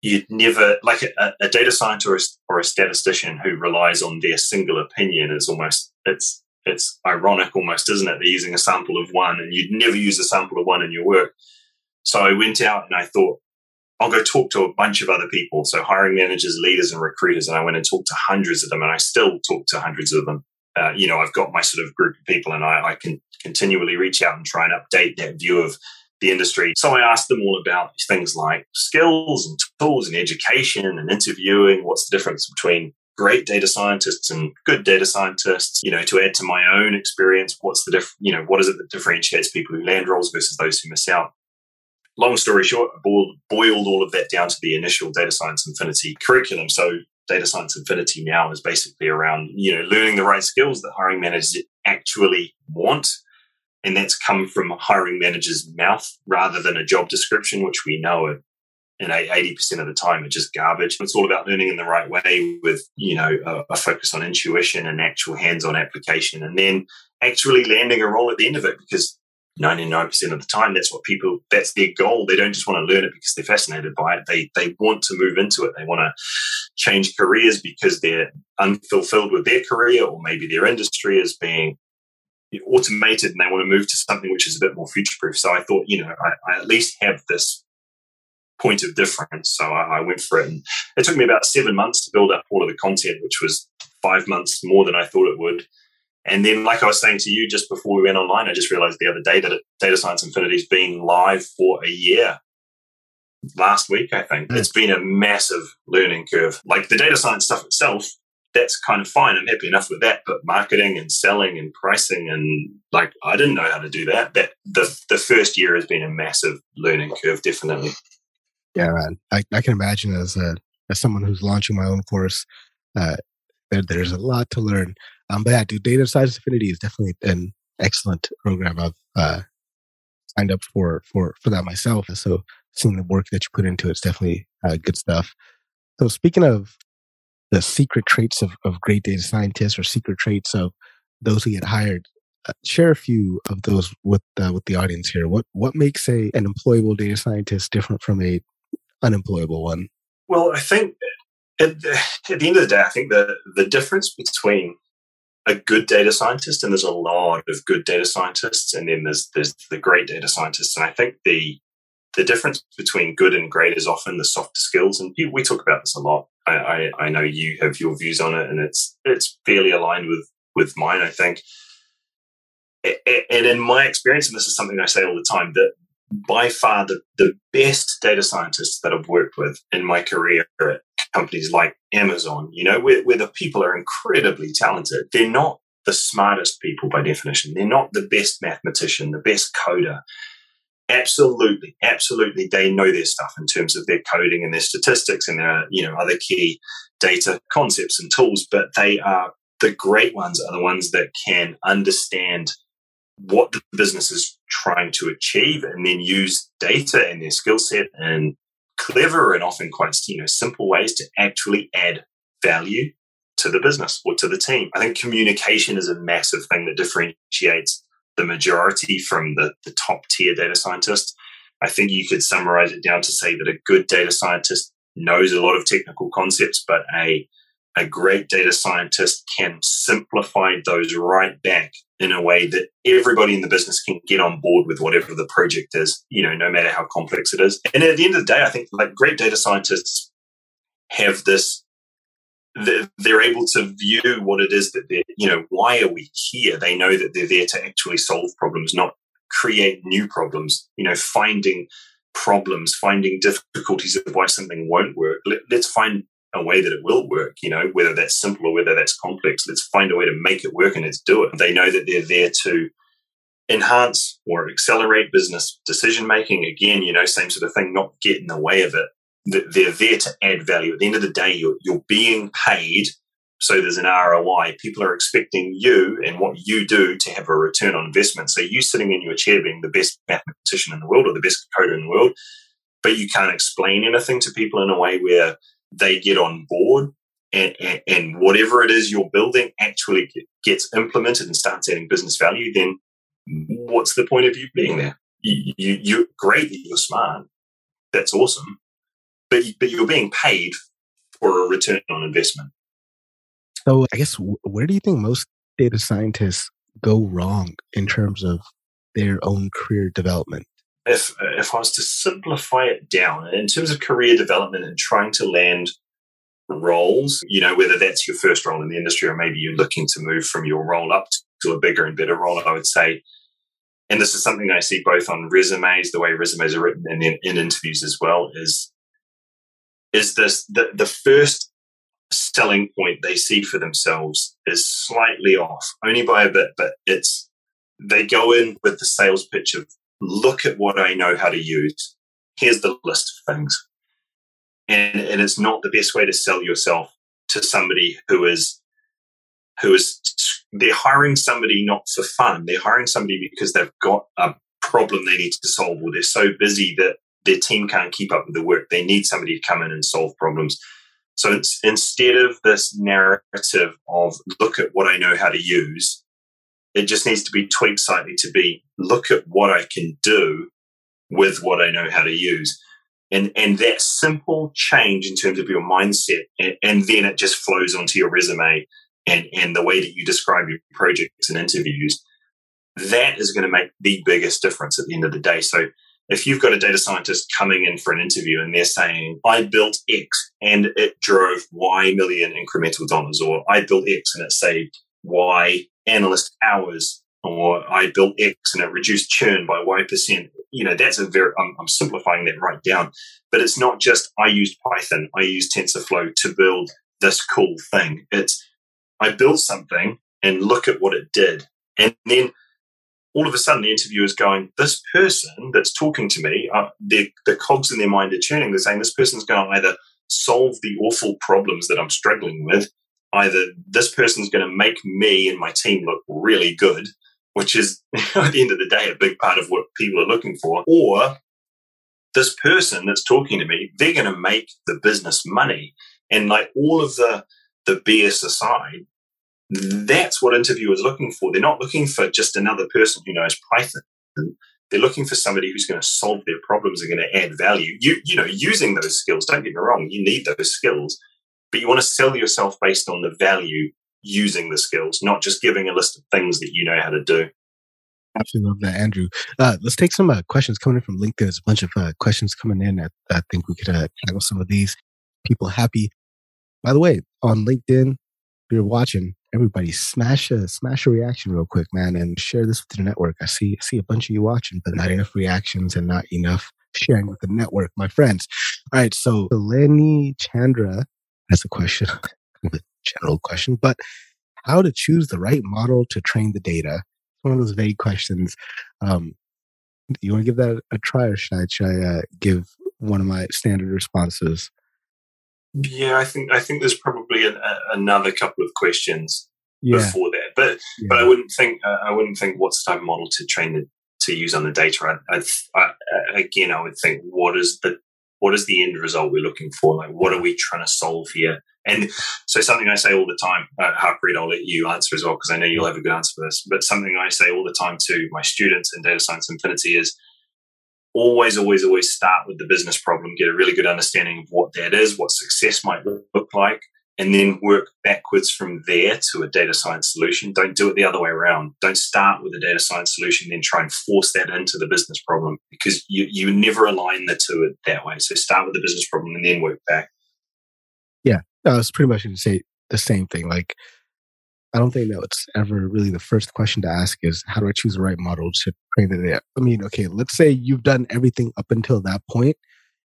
you'd never like a, a data scientist or a statistician who relies on their single opinion is almost it's it's ironic almost, isn't it? They're using a sample of one, and you'd never use a sample of one in your work. So I went out and I thought, I'll go talk to a bunch of other people. So hiring managers, leaders, and recruiters. And I went and talked to hundreds of them, and I still talk to hundreds of them. Uh, you know, I've got my sort of group of people, and I, I can continually reach out and try and update that view of the industry. So I asked them all about things like skills and tools and education and interviewing. What's the difference between great data scientists and good data scientists? You know, to add to my own experience, what's the diff? You know, what is it that differentiates people who land roles versus those who miss out? Long story short, I boiled, boiled all of that down to the initial Data Science Infinity curriculum. So Data Science Infinity now is basically around, you know, learning the right skills that hiring managers actually want. And that's come from hiring manager's mouth rather than a job description, which we know it and 80% of the time are just garbage. It's all about learning in the right way with, you know, a, a focus on intuition and actual hands-on application and then actually landing a role at the end of it because 99% of the time that's what people that's their goal. They don't just want to learn it because they're fascinated by it. They they want to move into it. They want to change careers because they're unfulfilled with their career or maybe their industry is being automated and they want to move to something which is a bit more future proof so i thought you know I, I, at least have this point of difference. So I, I went for it. And it took me about seven months to build up all of the content which was five months more than i thought it would and then, like I was saying to you just before we went online, I just realized the other day that Data Science Infinity's been live for a year. Last week, I think. Mm. It's been a massive learning curve. Like the data science stuff itself, that's kind of fine. I'm happy enough with that. But marketing and selling and pricing and like I didn't know how to do that. That the the first year has been a massive learning curve, definitely. Yeah, man. I, I can imagine as a as someone who's launching my own course, uh, there, there's a lot to learn. Um, but yeah, dude, Data Science Infinity is definitely an excellent program. I've uh, signed up for for for that myself. So seeing the work that you put into it's definitely uh, good stuff. So speaking of the secret traits of, of great data scientists or secret traits of those who get hired, uh, share a few of those with uh, with the audience here. What what makes a an employable data scientist different from a unemployable one? Well, I think at the, at the end of the day, I think the the difference between a good data scientist, and there's a lot of good data scientists, and then there's there's the great data scientists. And I think the the difference between good and great is often the soft skills, and we talk about this a lot. I, I, I know you have your views on it, and it's it's fairly aligned with with mine. I think, and in my experience, and this is something I say all the time, that by far the, the best data scientists that I've worked with in my career companies like Amazon, you know, where, where the people are incredibly talented. They're not the smartest people by definition. They're not the best mathematician, the best coder. Absolutely, absolutely, they know their stuff in terms of their coding and their statistics and their, you know, other key data concepts and tools. But they are the great ones are the ones that can understand what the business is trying to achieve and then use data and their skill set and clever and often quite you know simple ways to actually add value to the business or to the team. I think communication is a massive thing that differentiates the majority from the, the top tier data scientists. I think you could summarize it down to say that a good data scientist knows a lot of technical concepts, but a a great data scientist can simplify those right back in a way that everybody in the business can get on board with whatever the project is, you know, no matter how complex it is. And at the end of the day, I think like great data scientists have this they're able to view what it is that they're, you know, why are we here? They know that they're there to actually solve problems, not create new problems, you know, finding problems, finding difficulties of why something won't work. Let, us find a way that it will work, you know, whether that's simple or whether that's complex. Let's find a way to make it work and let's do it. They know that they're there to enhance or accelerate business decision making. Again, you know, same sort of thing, not get in the way of it. They're there to add value. At the end of the day, you're, you're being paid. So there's an ROI. People are expecting you and what you do to have a return on investment. So you sitting in your chair being the best mathematician in the world or the best coder in the world, but you can't explain anything to people in a way where they get on board and, and, and, whatever it is you're building actually gets implemented and starts adding business value, then what's the point of you being there? You, you, you're great you're smart. That's awesome. But, but you're being paid for a return on investment. So I guess where do you think most data scientists go wrong in terms of their own career development? If if I was to simplify it down in terms of career development and trying to land roles, you know, whether that's your first role in the industry or maybe you're looking to move from your role up to a bigger and better role, I would say, and this is something I see both on resumes, the way resumes are written, and in, in interviews as well, is is this the, the first selling point they see for themselves is slightly off, only by a bit, but it's they go in with the sales pitch of look at what I know how to use. Here's the list of things. And, and it's not the best way to sell yourself to somebody who is, who is, they're hiring somebody not for fun. They're hiring somebody because they've got a problem they need to solve or they're so busy that their team can't keep up with the work. They need somebody to come in and solve problems. So instead of this narrative of look at what I know how to use, it just needs to be tweaked slightly to be look at what I can do with what I know how to use. And, and that simple change in terms of your mindset, and, and then it just flows onto your resume and, and the way that you describe your projects and interviews, that is going to make the biggest difference at the end of the day. So if you've got a data scientist coming in for an interview and they're saying, I built X and it drove Y million incremental dollars, or I built X and it saved Y analyst hours or I built X and it reduced churn by Y percent. You know, that's a very, I'm, I'm, simplifying that right down. But it's not just I used Python, I used TensorFlow to build this cool thing. It's I built something and look at what it did. And then all of a sudden the interviewer is going, this person that's talking to me, uh, the cogs in their mind are churning. They're saying this person's going to either solve the awful problems that I'm struggling with either this person's going to make me and my team look really good, which is (laughs) at the end of the day a big part of what people are looking for, or this person that's talking to me, they're going to make the business money. And like all of the the BS aside, that's what interviewers looking for. They're not looking for just another person who knows Python. They're looking for somebody who's going to solve their problems and going to add value. You, you know, using those skills. Don't get me wrong. You need those skills, but you want to sell yourself based on the value using the skills, not just giving a list of things that you know how to do. Absolutely love that, Andrew. Uh, let's take some uh, questions coming in from LinkedIn. There's a bunch of uh, questions coming in. I, I think we could uh, tackle some of these. People happy. By the way, on LinkedIn, you're watching, everybody smash a smash a reaction real quick, man, and share this with the network. I see see a bunch of you watching, but not enough reactions and not enough sharing with the network, my friends. All right, so Lenny Chandra has a question, (laughs) a general question, but how to choose the right model to train the data It's one of those vague questions. Um, you want to give that a try, or should I, should I uh, give one of my standard responses? Yeah, I think I think there's probably a, another couple of questions yeah. before that, but yeah. but I wouldn't think uh, I wouldn't think what's the type of model to train the, to use on the data. I, I, I, again, I would think what is the what is the end result we're looking for? Like, what are we trying to solve here? And so something I say all the time, uh, Harpreet, I'll let you answer as well because I know you'll have a good answer for this. But something I say all the time to my students in Data Science Infinity is always, always, always start with the business problem, get a really good understanding of what that is, what success might look like, and then work backwards from there to a data science solution. Don't do it the other way around. Don't start with a data science solution, then try and force that into the business problem because you, you never align the two that way. So start with the business problem and then work back. Yeah, I was pretty much going to say the same thing. Like, I don't think that it's ever really the first question to ask is how do I choose the right model to train the data? I mean, okay, let's say you've done everything up until that point,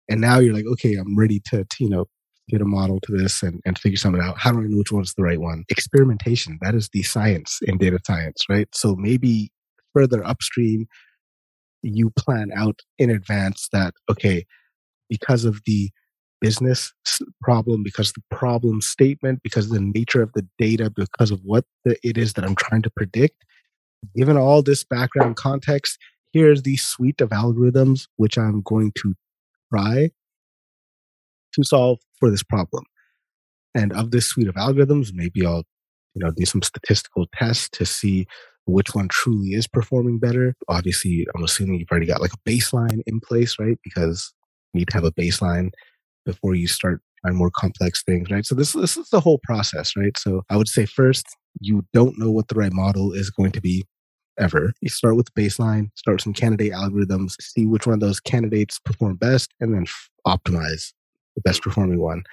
and now you're like, okay, I'm ready to, to you know get a model to this and, and figure something out. How do I know which one's the right one? Experimentation, that is the science in data science, right? So maybe further upstream, you plan out in advance that, okay, because of the business problem, because the problem statement, because the nature of the data, because of what the, it is that I'm trying to predict, given all this background context, here's the suite of algorithms which I'm going to try to solve for this problem. And of this suite of algorithms, maybe I'll, you know, do some statistical tests to see which one truly is performing better. Obviously, I'm assuming you've already got like a baseline in place, right? Because you need to have a baseline before you start trying more complex things, right? So this this is the whole process, right? So I would say first, you don't know what the right model is going to be ever. You start with baseline, start with some candidate algorithms, see which one of those candidates perform best, and then f- optimize the best performing one.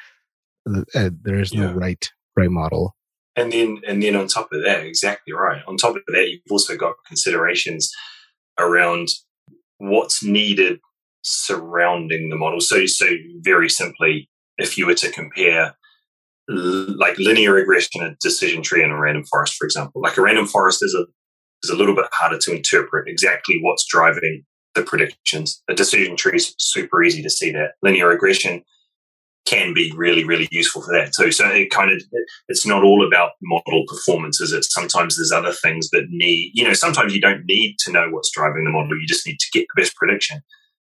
Uh, there is no yeah. right right model. And then and then on top of that, exactly right. On top of that, you've also got considerations around what's needed surrounding the model. So so very simply, if you were to compare like linear regression, a decision tree, and a random forest, for example, like a random forest is a is a little bit harder to interpret exactly what's driving the predictions. A decision tree is super easy to see that. Linear regression can be really, really useful for that too. So it kind of, it's not all about model performances. It's sometimes there's other things that need, you know, sometimes you don't need to know what's driving the model. You just need to get the best prediction.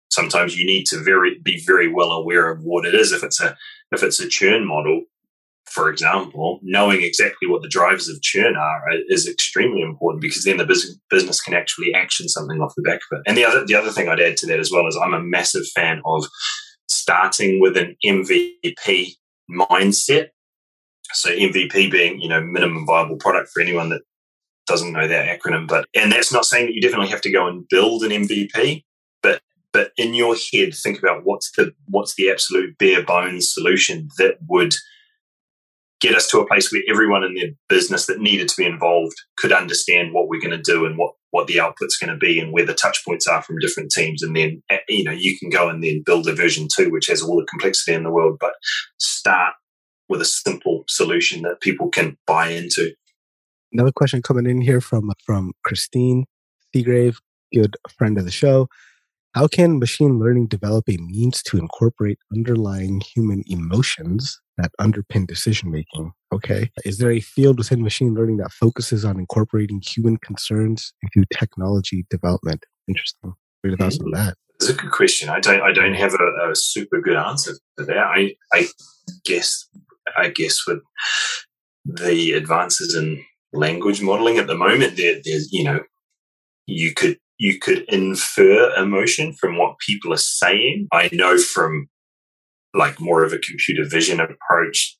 Sometimes you need to very, be very well aware of what it is. If it's a, if it's a churn model, for example, knowing exactly what the drivers of churn are uh, is extremely important because then the business business can actually action something off the back of it. And the other the other thing I'd add to that as well is I'm a massive fan of starting with an MVP mindset. So MVP being, you know, minimum viable product for anyone that doesn't know that acronym, but and that's not saying that you definitely have to go and build an MVP, but but in your head think about what's the what's the absolute bare bones solution that would get us to a place where everyone in their business that needed to be involved could understand what we're going to do and what what the output's going to be and where the touch points are from different teams. And then eh, you know you can go and then build a version two which has all the complexity in the world but start with a simple solution that people can buy into. Another question coming in here from from christine seagrave good friend of the show. How can machine learning develop a means to incorporate underlying human emotions that underpin decision making? Okay. Is there a field within machine learning that focuses on incorporating human concerns into technology development? Interesting. Are your thoughts on that? It's a good question. I don't. I don't have a, a super good answer to that. I, I guess. I guess with the advances in language modeling at the moment, there, there's you know, you could you could infer emotion from what people are saying. I know from like more of a computer vision approach,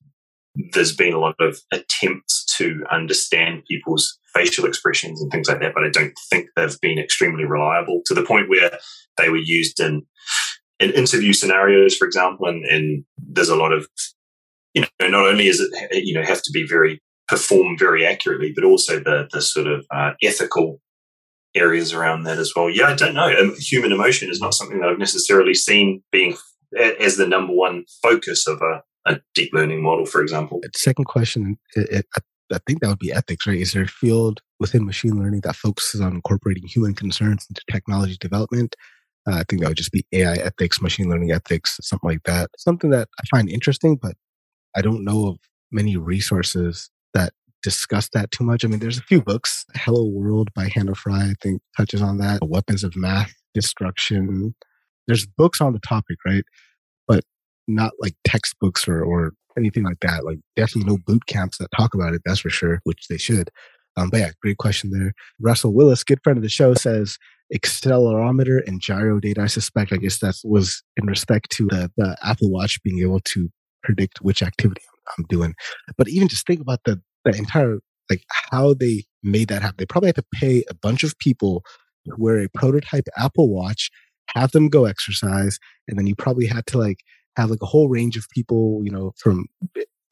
there's been a lot of attempts to understand people's facial expressions and things like that, but I don't think they've been extremely reliable to the point where they were used in in interview scenarios, for example, and, and there's a lot of you know not only is it you know have to be very perform very accurately, but also the the sort of uh, ethical areas around that as well. Yeah, I don't know. Um, human emotion is not something that I've necessarily seen being as the number one focus of a, a deep learning model, for example. Second question, it, it, I think that would be ethics, right? Is there a field within machine learning that focuses on incorporating human concerns into technology development? Uh, I think that would just be AI ethics, machine learning ethics, something like that. Something that I find interesting, but I don't know of many resources that discuss that too much. I mean, there's a few books. Hello World by Hannah Fry, I think, touches on that. Weapons of Math Destruction. There's books on the topic, right? But not like textbooks or, or anything like that. Like definitely no boot camps that talk about it. That's for sure, which they should. Um, but yeah, great question there. Russell Willis, good friend of the show, says accelerometer and gyro data. I suspect, I guess that was in respect to the, the Apple Watch being able to predict which activity I'm doing. But even just think about the the entire like how they made that happen. They probably had to pay a bunch of people to wear a prototype Apple Watch, have them go exercise, and then you probably had to like have like a whole range of people, you know, from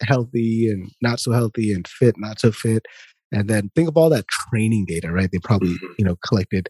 healthy and not so healthy and fit, not so fit. And then think of all that training data, right? They probably, mm-hmm. you know, collected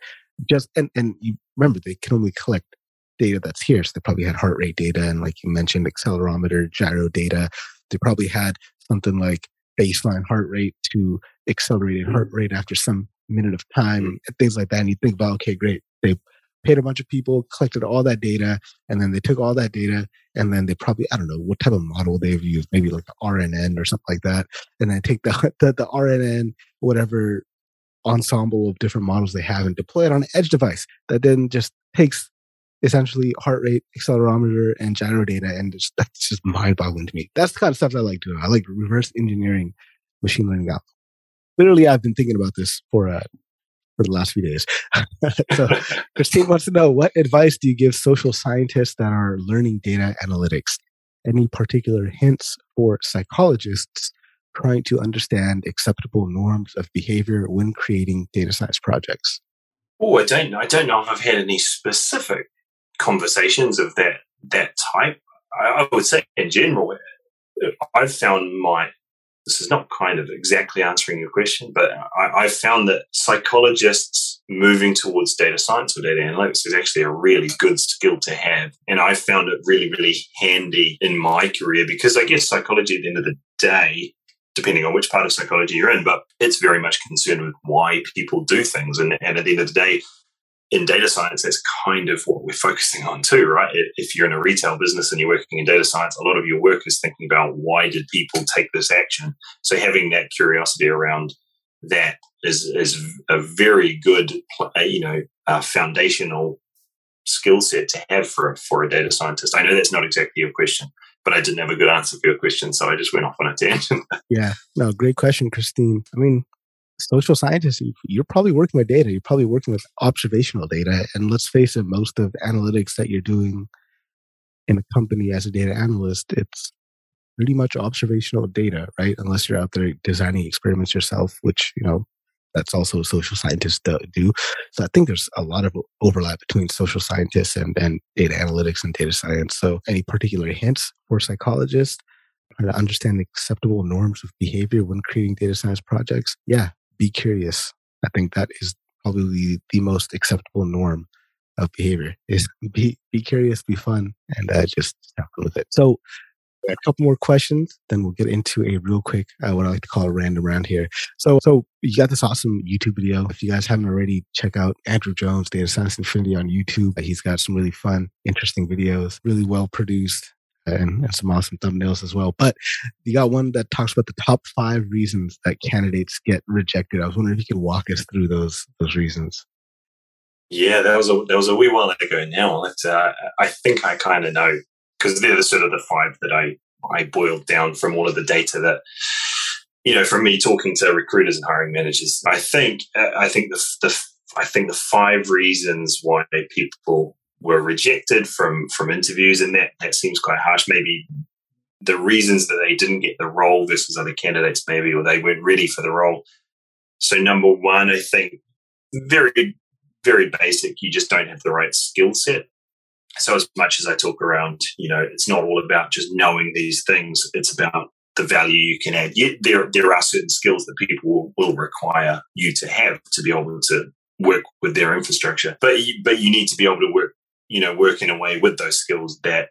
just and and you remember they can only collect data that's here. So they probably had heart rate data and like you mentioned, accelerometer, gyro data. They probably had something like baseline heart rate to accelerated heart rate after some minute of time mm-hmm. and things like that. And you think about, okay, great. They paid a bunch of people, collected all that data, and then they took all that data and then they probably, I don't know what type of model they've used, maybe like the RNN or something like that. And then take the, (laughs) the, the RNN, whatever ensemble of different models they have and deploy it on an edge device that then just takes essentially heart rate, accelerometer, and gyro data. And just, (laughs) that's just mind boggling to me. That's the kind of stuff I like doing. I like reverse engineering machine learning out. Literally, I've been thinking about this for, uh, for the last few days. (laughs) so Christine wants to know what advice do you give social scientists that are learning data analytics? Any particular hints for psychologists trying to understand acceptable norms of behavior when creating data science projects? Oh, I don't know. I don't know if I've had any specific conversations of that that type. I, I would say in general, I've found my this is not kind of exactly answering your question, but I, I, found that psychologists moving towards data science or data analytics is actually a really good skill to have. And I found it really, really handy in my career because I guess psychology at the end of the day, depending on which part of psychology you're in, but it's very much concerned with why people do things. And, and at the end of the day, in data science, that's kind of what we're focusing on too, right? If you're in a retail business and you're working in data science, a lot of your work is thinking about why did people take this action. So having that curiosity around that is is a very good, you know, uh, foundational skill set to have for a, for a data scientist. I know that's not exactly your question, but I didn't have a good answer for your question, so I just went off on a tangent. (laughs) yeah, no, great question, Christine. I mean, social scientists, you're probably working with data. You're probably working with observational data. And let's face it, most of analytics that you're doing in a company as a data analyst, it's pretty much observational data, right? Unless you're out there designing experiments yourself, which, you know, that's also social scientists do. So I think there's a lot of overlap between social scientists and, and data analytics and data science. So any particular hints for psychologists? to understand acceptable norms of behavior when creating data science projects. Yeah, be curious. I think that is probably the most acceptable norm of behavior is be be curious, be fun, and uh, just have fun with it. So a couple more questions, then we'll get into a real quick, uh, what I like to call a random round here. So, so you got this awesome YouTube video. If you guys haven't already, check out Andrew Jones, Data Science Infinity on YouTube. He's got some really fun, interesting videos, really well produced and, and some awesome thumbnails as well. But you got one that talks about the top five reasons that candidates get rejected. I was wondering if you could walk us through those those reasons. Yeah, that was a that was a wee while ago now. Uh, I think I kind of know because they're the sort of the five that I I boiled down from all of the data that you know from me talking to recruiters and hiring managers. I think uh, I think the the I think the five reasons why people were rejected from from interviews, and that that seems quite harsh. Maybe the reasons that they didn't get the role versus other candidates, maybe, or they weren't ready for the role. So, number one, I think very, very basic, you just don't have the right skill set. So, as much as I talk around, you know, it's not all about just knowing these things, it's about the value you can add. Yet there, there are certain skills that people will, require you to have to be able to work with their infrastructure. But you, but you need to be able to work, you know, work in a way with those skills that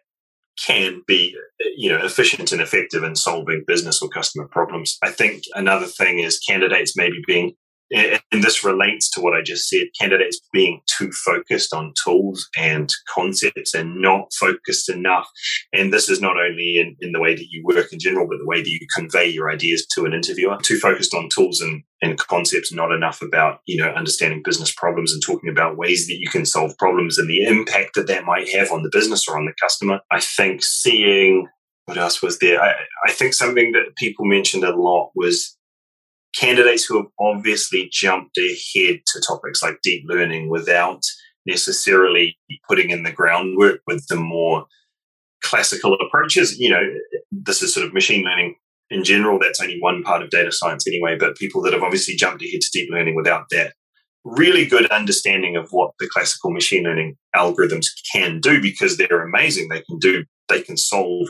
can be, you know, efficient and effective in solving business or customer problems. I think another thing is candidates maybe being and this relates to what I just said candidates being too focused on tools and concepts and not focused enough. And this is not only in, in the way that you work in general, but the way that you convey your ideas to an interviewer. Too focused on tools and, and concepts, not enough about, you know, understanding business problems and talking about ways that you can solve problems and the impact that that might have on the business or on the customer. I think seeing what else was there? I, I think something that people mentioned a lot was candidates who have obviously jumped ahead to topics like deep learning without necessarily putting in the groundwork with the more classical approaches. You know, this is sort of machine learning in general. That's only one part of data science anyway, but people that have obviously jumped ahead to deep learning without that really good understanding of what the classical machine learning algorithms can do because they're amazing. They can do, they can solve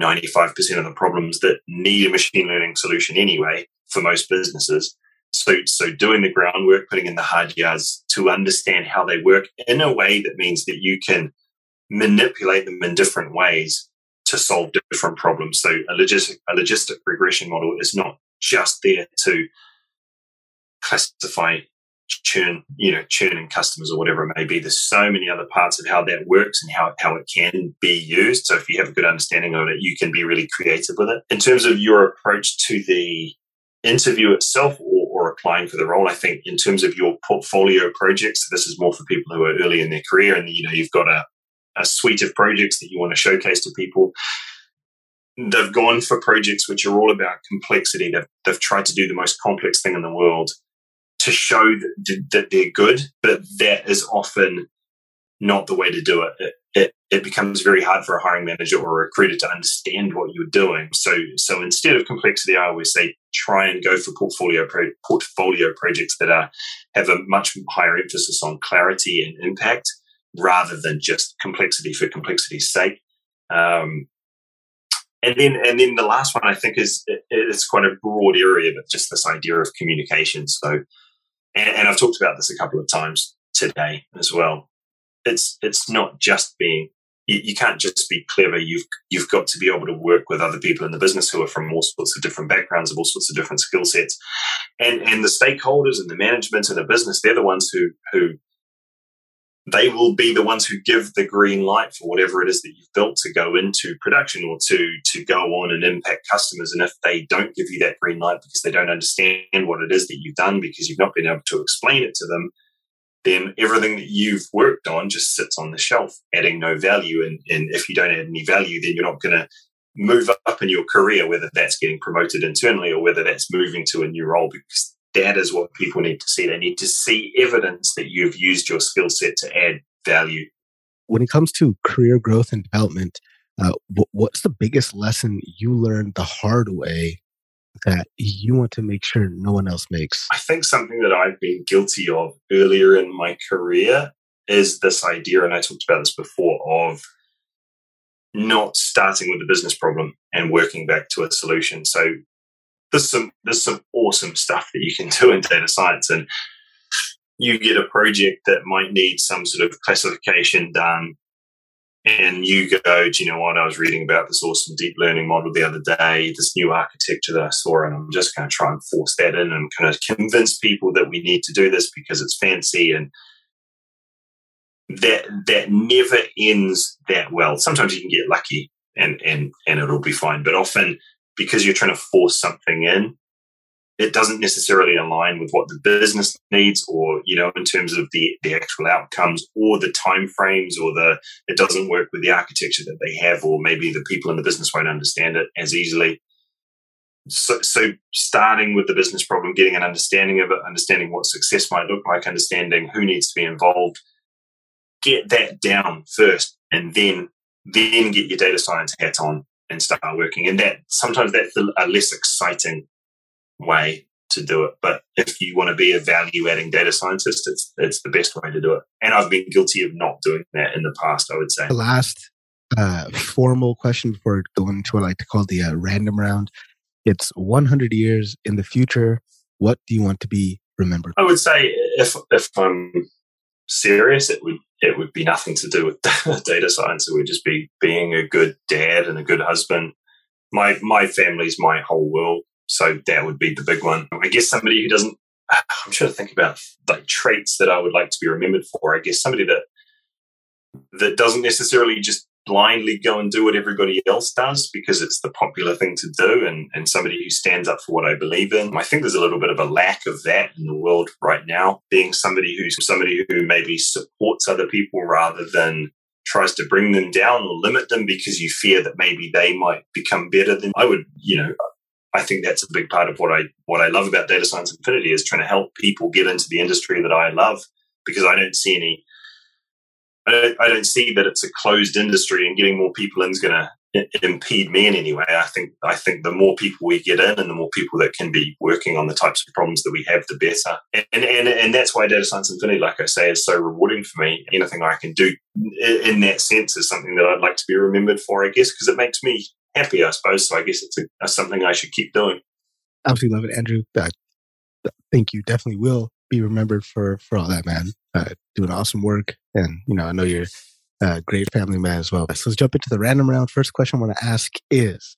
95% of the problems that need a machine learning solution anyway for most businesses. So, so doing the groundwork, putting in the hard yards to understand how they work in a way that means that you can manipulate them in different ways to solve different problems. So a logistic, a logistic regression model is not just there to classify churn, you know, churning customers or whatever it may be. There's so many other parts of how that works and how, how it can be used. So if you have a good understanding of it, you can be really creative with it. In terms of your approach to the interview itself or, or applying for the role, I think in terms of your portfolio projects, this is more for people who are early in their career and you know you've got a, a suite of projects that you want to showcase to people. They've gone for projects which are all about complexity. They've, they've tried to do the most complex thing in the world to show that, that they're good, but that is often not the way to do it. It, it. It becomes very hard for a hiring manager or a recruiter to understand what you're doing. So, so instead of complexity, I always say try and go for portfolio pro, portfolio projects that are have a much higher emphasis on clarity and impact rather than just complexity for complexity's sake. Um, and then, and then the last one I think is it, it's quite a broad area, but just this idea of communication. So, and, and I've talked about this a couple of times today as well it's it's not just being you, you, can't just be clever. You've you've got to be able to work with other people in the business who are from all sorts of different backgrounds, of all sorts of different skill sets, and and the stakeholders and the management in the business, they're the ones who who they will be the ones who give the green light for whatever it is that you've built to go into production or to to go on and impact customers. And if they don't give you that green light because they don't understand what it is that you've done because you've not been able to explain it to them, then everything that you've worked on just sits on the shelf, adding no value. And, and if you don't add any value, then you're not going to move up in your career, whether that's getting promoted internally or whether that's moving to a new role, because that is what people need to see. They need to see evidence that you've used your skill set to add value. When it comes to career growth and development, uh, what's the biggest lesson you learned the hard way that you want to make sure no one else makes? I think something that I've been guilty of earlier in my career is this idea, and I talked about this before, of not starting with the business problem and working back to a solution. So there's some there's some awesome stuff that you can do in data science and you get a project that might need some sort of classification done and you go, do you know what? I was reading about this awesome deep learning model the other day, this new architecture that I saw, and I'm just going to try and force that in and kind of convince people that we need to do this because it's fancy and that that never ends that well. Sometimes you can get lucky and and and it'll be fine, but often because you're trying to force something in, it doesn't necessarily align with what the business needs or you know in terms of the the actual outcomes or the time frames or the it doesn't work with the architecture that they have or maybe the people in the business won't understand it as easily so, so starting with the business problem getting an understanding of it understanding what success might look like understanding who needs to be involved get that down first and then then get your data science hat on and start working. And that sometimes that's a less exciting way to do it. But if you want to be a value adding data scientist, it's it's the best way to do it. And I've been guilty of not doing that in the past, I would say. The last uh, formal question before going into what I like to call the uh, random round. It's 100 years in the future. What do you want to be remembered? I would say if if I'm serious, it would it would be nothing to do with (laughs) data science. It would just be being a good dad and a good husband. My my family's my whole world, so that would be the big one. I guess somebody who doesn't. (sighs) I'm trying to think about like traits that I would like to be remembered for. I guess somebody that that doesn't necessarily just blindly go and do what everybody else does because it's the popular thing to do and, and somebody who stands up for what I believe in. I think there's a little bit of a lack of that in the world right now, being somebody who's somebody who maybe supports other people rather than tries to bring them down or limit them because you fear that maybe they might become better than I would, you know, I think that's a big part of what I what I love about data science infinity is trying to help people get into the industry that I love because I don't see any I don't, I don't see that it's a closed industry and getting more people in is going to impede me in any way. I think I think the more people we get in and the more people that can be working on the types of problems that we have, the better. And and and that's why Data Science Infinity, like I say, is so rewarding for me. Anything I can do in that sense is something that I'd like to be remembered for, I guess, because it makes me happy, I suppose. So I guess it's a, something I should keep doing. Absolutely love it, Andrew. I think you definitely will be remembered for for all that, man. Uh, doing awesome work, and you know, I know you're a great family man as well. So let's jump into the random round. First question I want to ask is,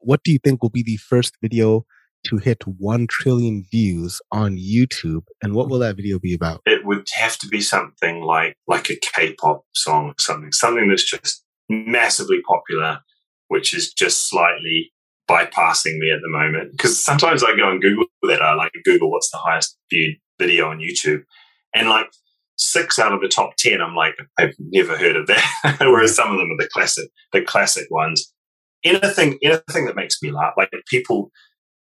what do you think will be the first video to hit one trillion views on YouTube, and what will that video be about? It would have to be something like like a K-pop song, or something, something that's just massively popular, which is just slightly bypassing me at the moment. Because sometimes I go and Google that. I like Google what's the highest viewed video on YouTube. And like six out of the top 10, I'm like, I've never heard of that. (laughs) Whereas some of them are the classic, the classic ones. Anything, anything that makes me laugh, like people,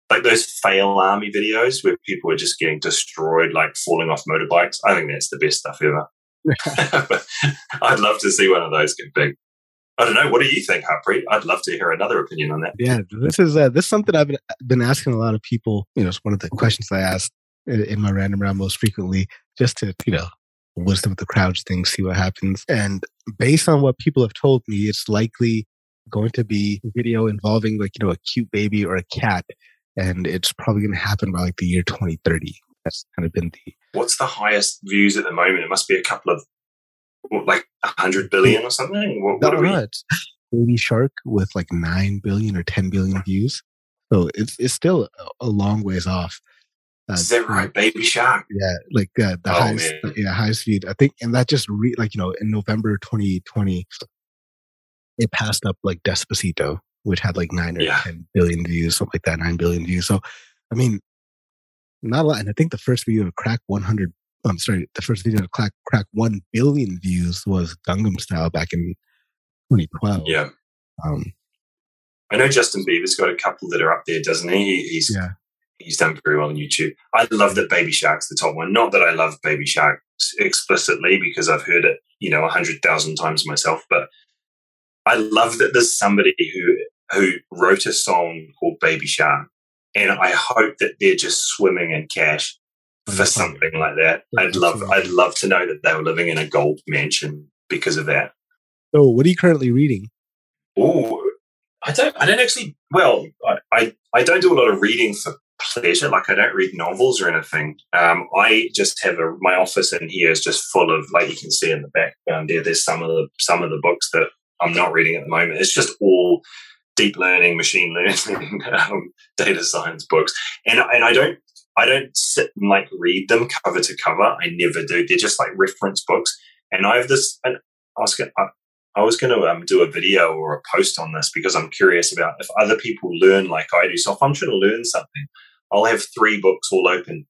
like those fail army videos where people are just getting destroyed, like falling off motorbikes. I think that's the best stuff ever. (laughs) (laughs) I'd love to see one of those get big. I don't know. What do you think, Harpreet? I'd love to hear another opinion on that. Yeah, this is uh, this is something I've been, been asking a lot of people. You know, it's one of the questions I asked in my random round most frequently, just to you know wisdom of the crowds thing, see what happens. And based on what people have told me, it's likely going to be a video involving like you know a cute baby or a cat, and it's probably going to happen by like the year 2030. That's kind of been the. What's the highest views at the moment? It must be a couple of like hundred billion or something. What, what no, Baby Shark with like nine billion or ten billion views. So it's it's still a long ways off. Uh, Is that right, Baby Shark? Yeah, like uh, the oh, highest, man. yeah, highest speed. I think, and that just re- like you know in November 2020, it passed up like Despacito, which had like nine or yeah. ten billion views, something like that, nine billion views. So, I mean, not a lot. And I think the first video to crack 100 I'm sorry, the first video to crack, crack 1 billion views was Gangnam Style back in 2012. Yeah. Um, I know Justin Bieber's got a couple that are up there, doesn't he? He's yeah. he's done very well on YouTube. I love that Baby Shark's the top one. Not that I love Baby Shark explicitly because I've heard it, you know, a hundred thousand times myself, but I love that there's somebody who who wrote a song called Baby Shark, and I hope that they're just swimming in cash for something like that. I'd love I'd love to know that they were living in a gold mansion because of that. So, what are you currently reading? Oh, I don't. I don't actually. Well, I, I, I don't do a lot of reading for pleasure. Like I don't read novels or anything. Um, I just have a my office in here is just full of like you can see in the background there. There's some of the some of the books that I'm not reading at the moment. It's just all deep learning, machine learning, (laughs) um, data science books, and and I don't I don't sit and like read them cover to cover. I never do. They're just like reference books. And I have this, and I was going I was going to um, do a video or a post on this because I'm curious about if other people learn like I do. So if I'm trying to learn something, I'll have three books all open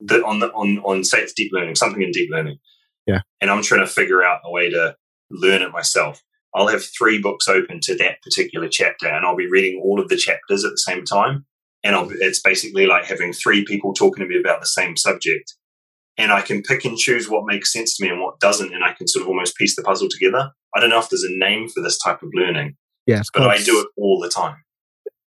that on the on on say it's deep learning, something in deep learning. Yeah. And I'm trying to figure out a way to learn it myself. I'll have three books open to that particular chapter, and I'll be reading all of the chapters at the same time and it's basically like having three people talking to me about the same subject and I can pick and choose what makes sense to me and what doesn't, and I can sort of almost piece the puzzle together. I don't know if there's a name for this type of learning, Yeah, but called I do it all the time.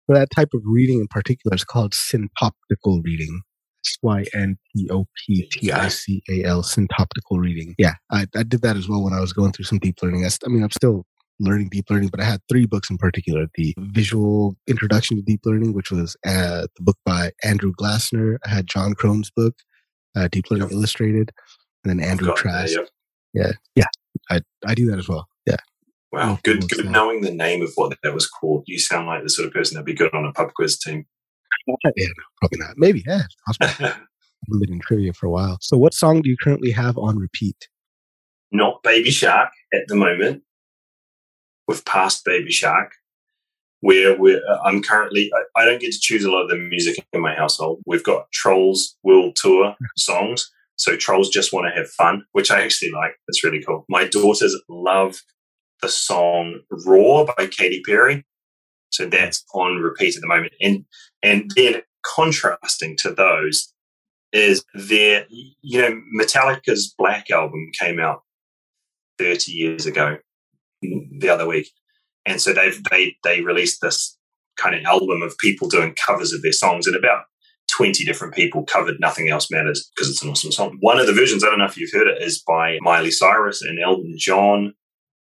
that type of reading in particular. It's called syntoptical reading. S Y N T O P T I C A L, syntoptical reading. Yeah, I, I did that as well when I was going through some deep learning. I, I mean, I'm still learning deep learning, but I had three books in particular the Visual Introduction to Deep Learning, which was uh, the book by Andrew Glassner. I had Jon Krohn's book, uh, Deep Learning Yep. Illustrated, and then Andrew Got that, Yeah. yep. I, I do that as well. Yeah. Wow, good, good knowing the name of what that was called. You sound like the sort of person that'd be good on a pub quiz team. (laughs) yeah, no, probably not. Maybe, yeah. I've (laughs) been in trivia for a while. So, what song do you currently have on repeat? Not Baby Shark at the moment. We've passed Baby Shark. Where we're, uh, I'm currently, I, I don't get to choose a lot of the music in my household. We've got Trolls World Tour songs. So Trolls just want to have fun, which I actually like. It's really cool. My daughters love the song Roar by Katy Perry. So that's on repeat at the moment. And and then contrasting to those is their you know, Metallica's Black album came out 30 years ago the other week. And so they've they they released this kind of album of people doing covers of their songs and about 20 different people covered Nothing Else Matters because it's an awesome song. One of the versions, I don't know if you've heard it, is by Miley Cyrus and Elton John.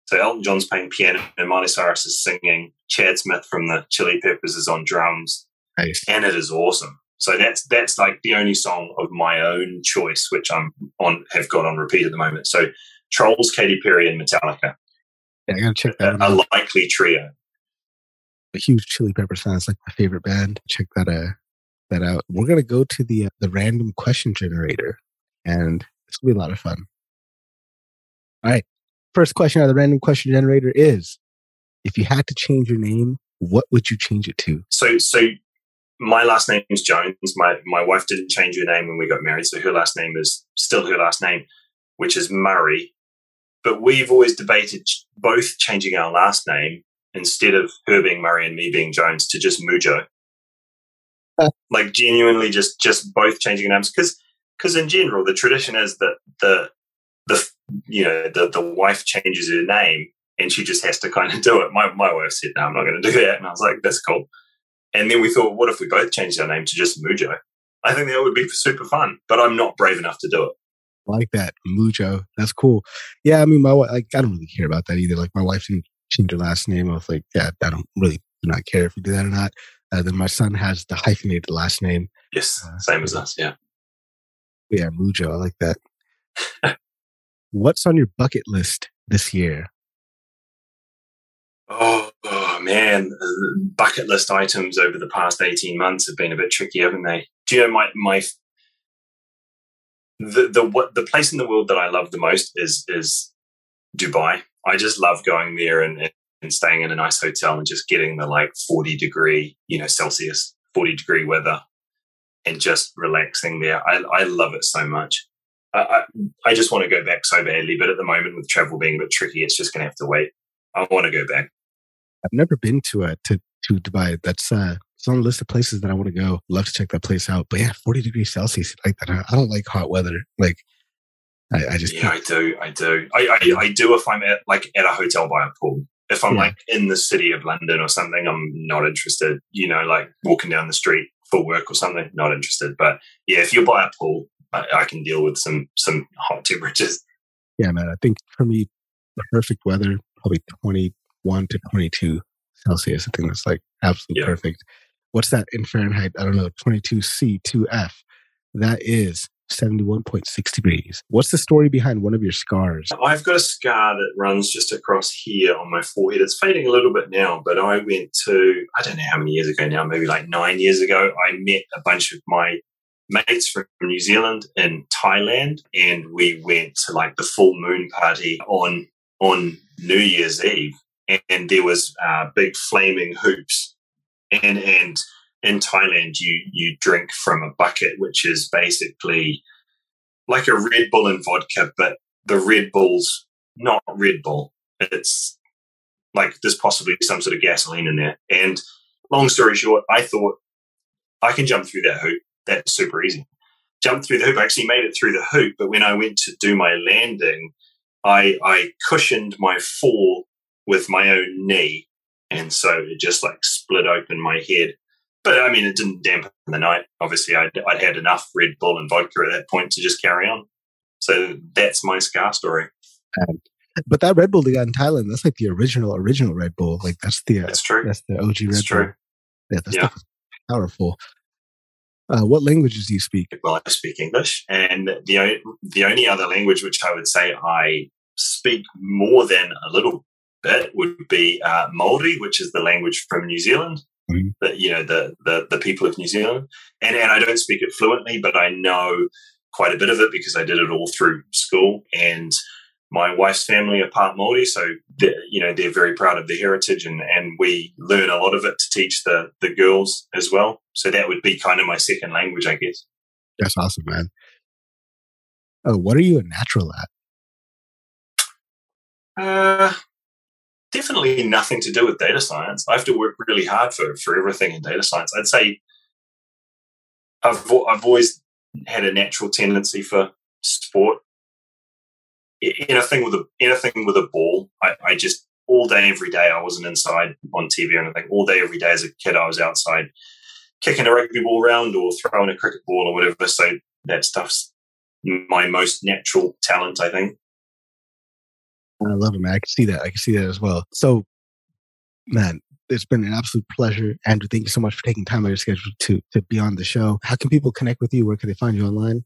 So Elton John's playing piano and Miley Cyrus is singing. Chad Smith from the Chili Peppers is on drums Nice. and it is awesome. So that's that's like the only song of my own choice which I'm on have got on repeat at the moment. So Trolls, Katy Perry, and Metallica, I gotta check that a, out. likely trio. A huge Chili Peppers fan. It's like my favorite band. Check that uh, that out. We're gonna go to the uh, the random question generator, and it's gonna be a lot of fun. All right. First question out of the random question generator is: If you had to change your name, what would you change it to? So so my last name is Jones. My my wife didn't change her name when we got married, so her last name is still her last name, which is Murray. But we've always debated both changing our last name instead of her being Murray and me being Jones to just Mujo. Uh. like genuinely just just both changing names because because in general the tradition is that the the you know the the wife changes her name and she just has to kind of (laughs) do it. My my wife said, "No, I'm not going to do that," and I was like, "That's cool." And then we thought, what if we both changed our name to just Mujo? I think that would be super fun, but I'm not brave enough to do it. Like that Mujo. That's cool. Yeah, I mean, my wife. Like, I don't really care about that either. Like, my wife didn't change her last name. I was like, yeah, I don't really do not care if you do that or not. Uh, then my son has the hyphenated last name. Yes, Uh, same as us. Yeah. Yeah, Mujo. I like that. (laughs) What's on your bucket list this year? Oh, oh, man, Uh, bucket list items over the past eighteen months have been a bit tricky, haven't they? Do you know my my the the what the place in the world that I love the most is is Dubai. I just love going there and and staying in a nice hotel and just getting the like forty degree, you know, Celsius, forty degree weather, and just relaxing there. I I love it so much. I, I, I just want to go back so badly, but at the moment with travel being a bit tricky, it's just going to have to wait. I want to go back. I've never been to uh, to to Dubai. That's uh, it's on the list of places that I want to go. Love to check that place out. But yeah, forty degrees Celsius like that. I- I don't like hot weather. Like, I, I just Yeah, I do. I do. I, I, I do if I'm at like at a hotel by a pool. If I'm Yeah. like in the city of London or something, I'm not interested. You know, like walking down the street for work or something, not interested. But yeah, if you're by a pool, I, I can deal with some some hot (laughs) temperatures. yeah, man. I think for me, the perfect weather probably twenty one to twenty two Celsius. I think that's like absolutely Yeah. perfect. What's that in Fahrenheit? I don't know. Twenty two C two F. That is seventy one point six degrees. What's the story behind one of your scars? I've got a scar that runs just across here on my forehead. It's fading a little bit now, but I went to, I don't know how many years ago now, maybe like nine years ago, I met a bunch of my mates from New Zealand in Thailand, and we went to like the full moon party on on New Year's Eve, and there was uh, big flaming hoops, and and in Thailand you you drink from a bucket, which is basically like a Red Bull and vodka, but the Red Bull's not Red Bull. It's like there's possibly some sort of gasoline in there. And long story short, I thought I can jump through that hoop. That's super easy. Jumped through the hoop. I actually made it through the hoop, but when I went to do my landing, I I cushioned my fall with my own knee And so it just like split open my head. But I mean, it didn't dampen the night. Obviously, I'd, I'd had enough Red Bull and vodka at that point to just carry on. So that's my scar story. Um, but that Red Bull they got in Thailand, that's like the original, original Red Bull. Like that's the, uh, that's true. That's the OG Red that's Bull. True. Yeah, that's yeah. powerful. Uh, what languages do you speak? Well, I speak English, and the the only other language which I would say I speak more than a little bit would be uh, Maori, which is the language from New Zealand. Mm-hmm. The, you know the, the the people of New Zealand, and and I don't speak it fluently, but I know quite a bit of it because I did it all through school and my wife's family are part Maori, so you know they're very proud of their heritage, and and we learn a lot of it to teach the the girls as well. So that would be kind of my second language, I guess. That's awesome, man. Oh, what are you a natural at? Uh, definitely nothing to do with data science. I have to work really hard for for everything in data science. I'd say I've I've always had a natural tendency for sport anything with a anything with a ball. I, I just all day every day I wasn't inside on TV or anything. All day every day as a kid I was outside kicking a rugby ball around or throwing a cricket ball or whatever. So that stuff's my most natural talent, I think. I love it, man. I can see that. I can see that as well. So, man, it's been an absolute pleasure. Andrew, thank you so much for taking time out of your schedule to, to be on the show. How can people connect with you? Where can they find you online?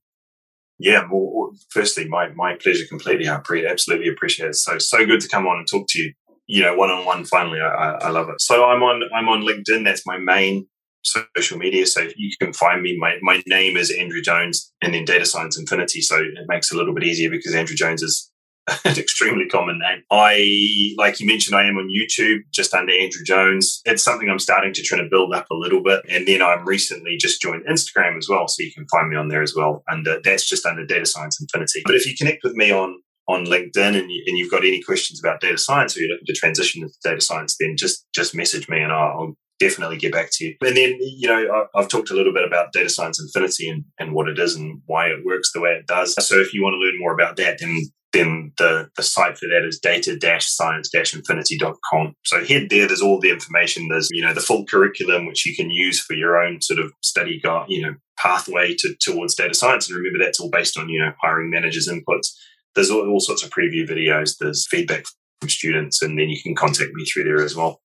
yeah, well, firstly, my, my pleasure completely. I absolutely appreciate it. So, so good to come on and talk to you, you know, one on one. Finally, I, I love it. So I'm on, I'm on LinkedIn. That's my main social media. So you can find me. My, my name is Andrew Jones and then Data Science Infinity. So it makes it a little bit easier because Andrew Jones is (laughs) an extremely common name. I, like you mentioned, I am on YouTube just under Andrew Jones. It's something I'm starting to try to build up a little bit. And then I'm recently just joined Instagram as well. So you can find me on there as well. And that's just under Data Science Infinity. But if you connect with me on on LinkedIn and, you, have got any questions about data science or you're looking to transition into data science, then just just message me and I'll, I'll definitely get back to you. And then, you know, I've talked a little bit about Data Science Infinity and, and what it is and why it works the way it does. So if you want to learn more about that, then then the, the site for that is data-science-infinity.com. So head there, there's all the information. There's, you know, the full curriculum, which you can use for your own sort of study guide, you know, pathway to, towards data science. And remember, that's all based on, you know, hiring managers' inputs. There's all, all sorts of preview videos. There's feedback from students, and then you can contact me through there as well.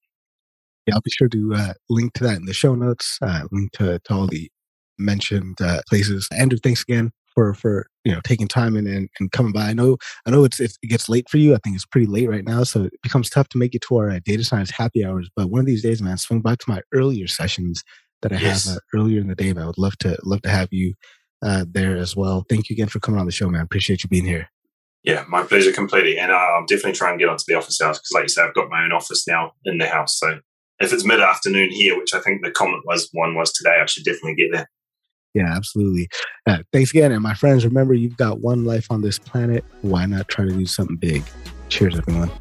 Yeah, I'll be sure to uh, link to that in the show notes, uh, link to, to all the mentioned uh, places. Andrew, thanks again for for you know taking time and, and, and coming by. I know I know it's, it's, it gets late for you. I think it's pretty late right now, so it becomes tough to make it to our uh, data science happy hours. But one of these days, man, swing by to my earlier sessions that I yes. have uh, earlier in the day. But I would love to love to have you uh, there as well. Thank you again for coming on the show, man. Appreciate you being here. Yeah, my pleasure completely. And uh, I'll definitely try and get onto the office hours because, like you said, I've got my own office now in the house. So if it's mid afternoon here, which I think the comment was one was today, I should definitely get there. Yeah, absolutely. Uh, thanks again. And my friends, remember, you've got one life on this planet. Why not try to do something big? Cheers, everyone.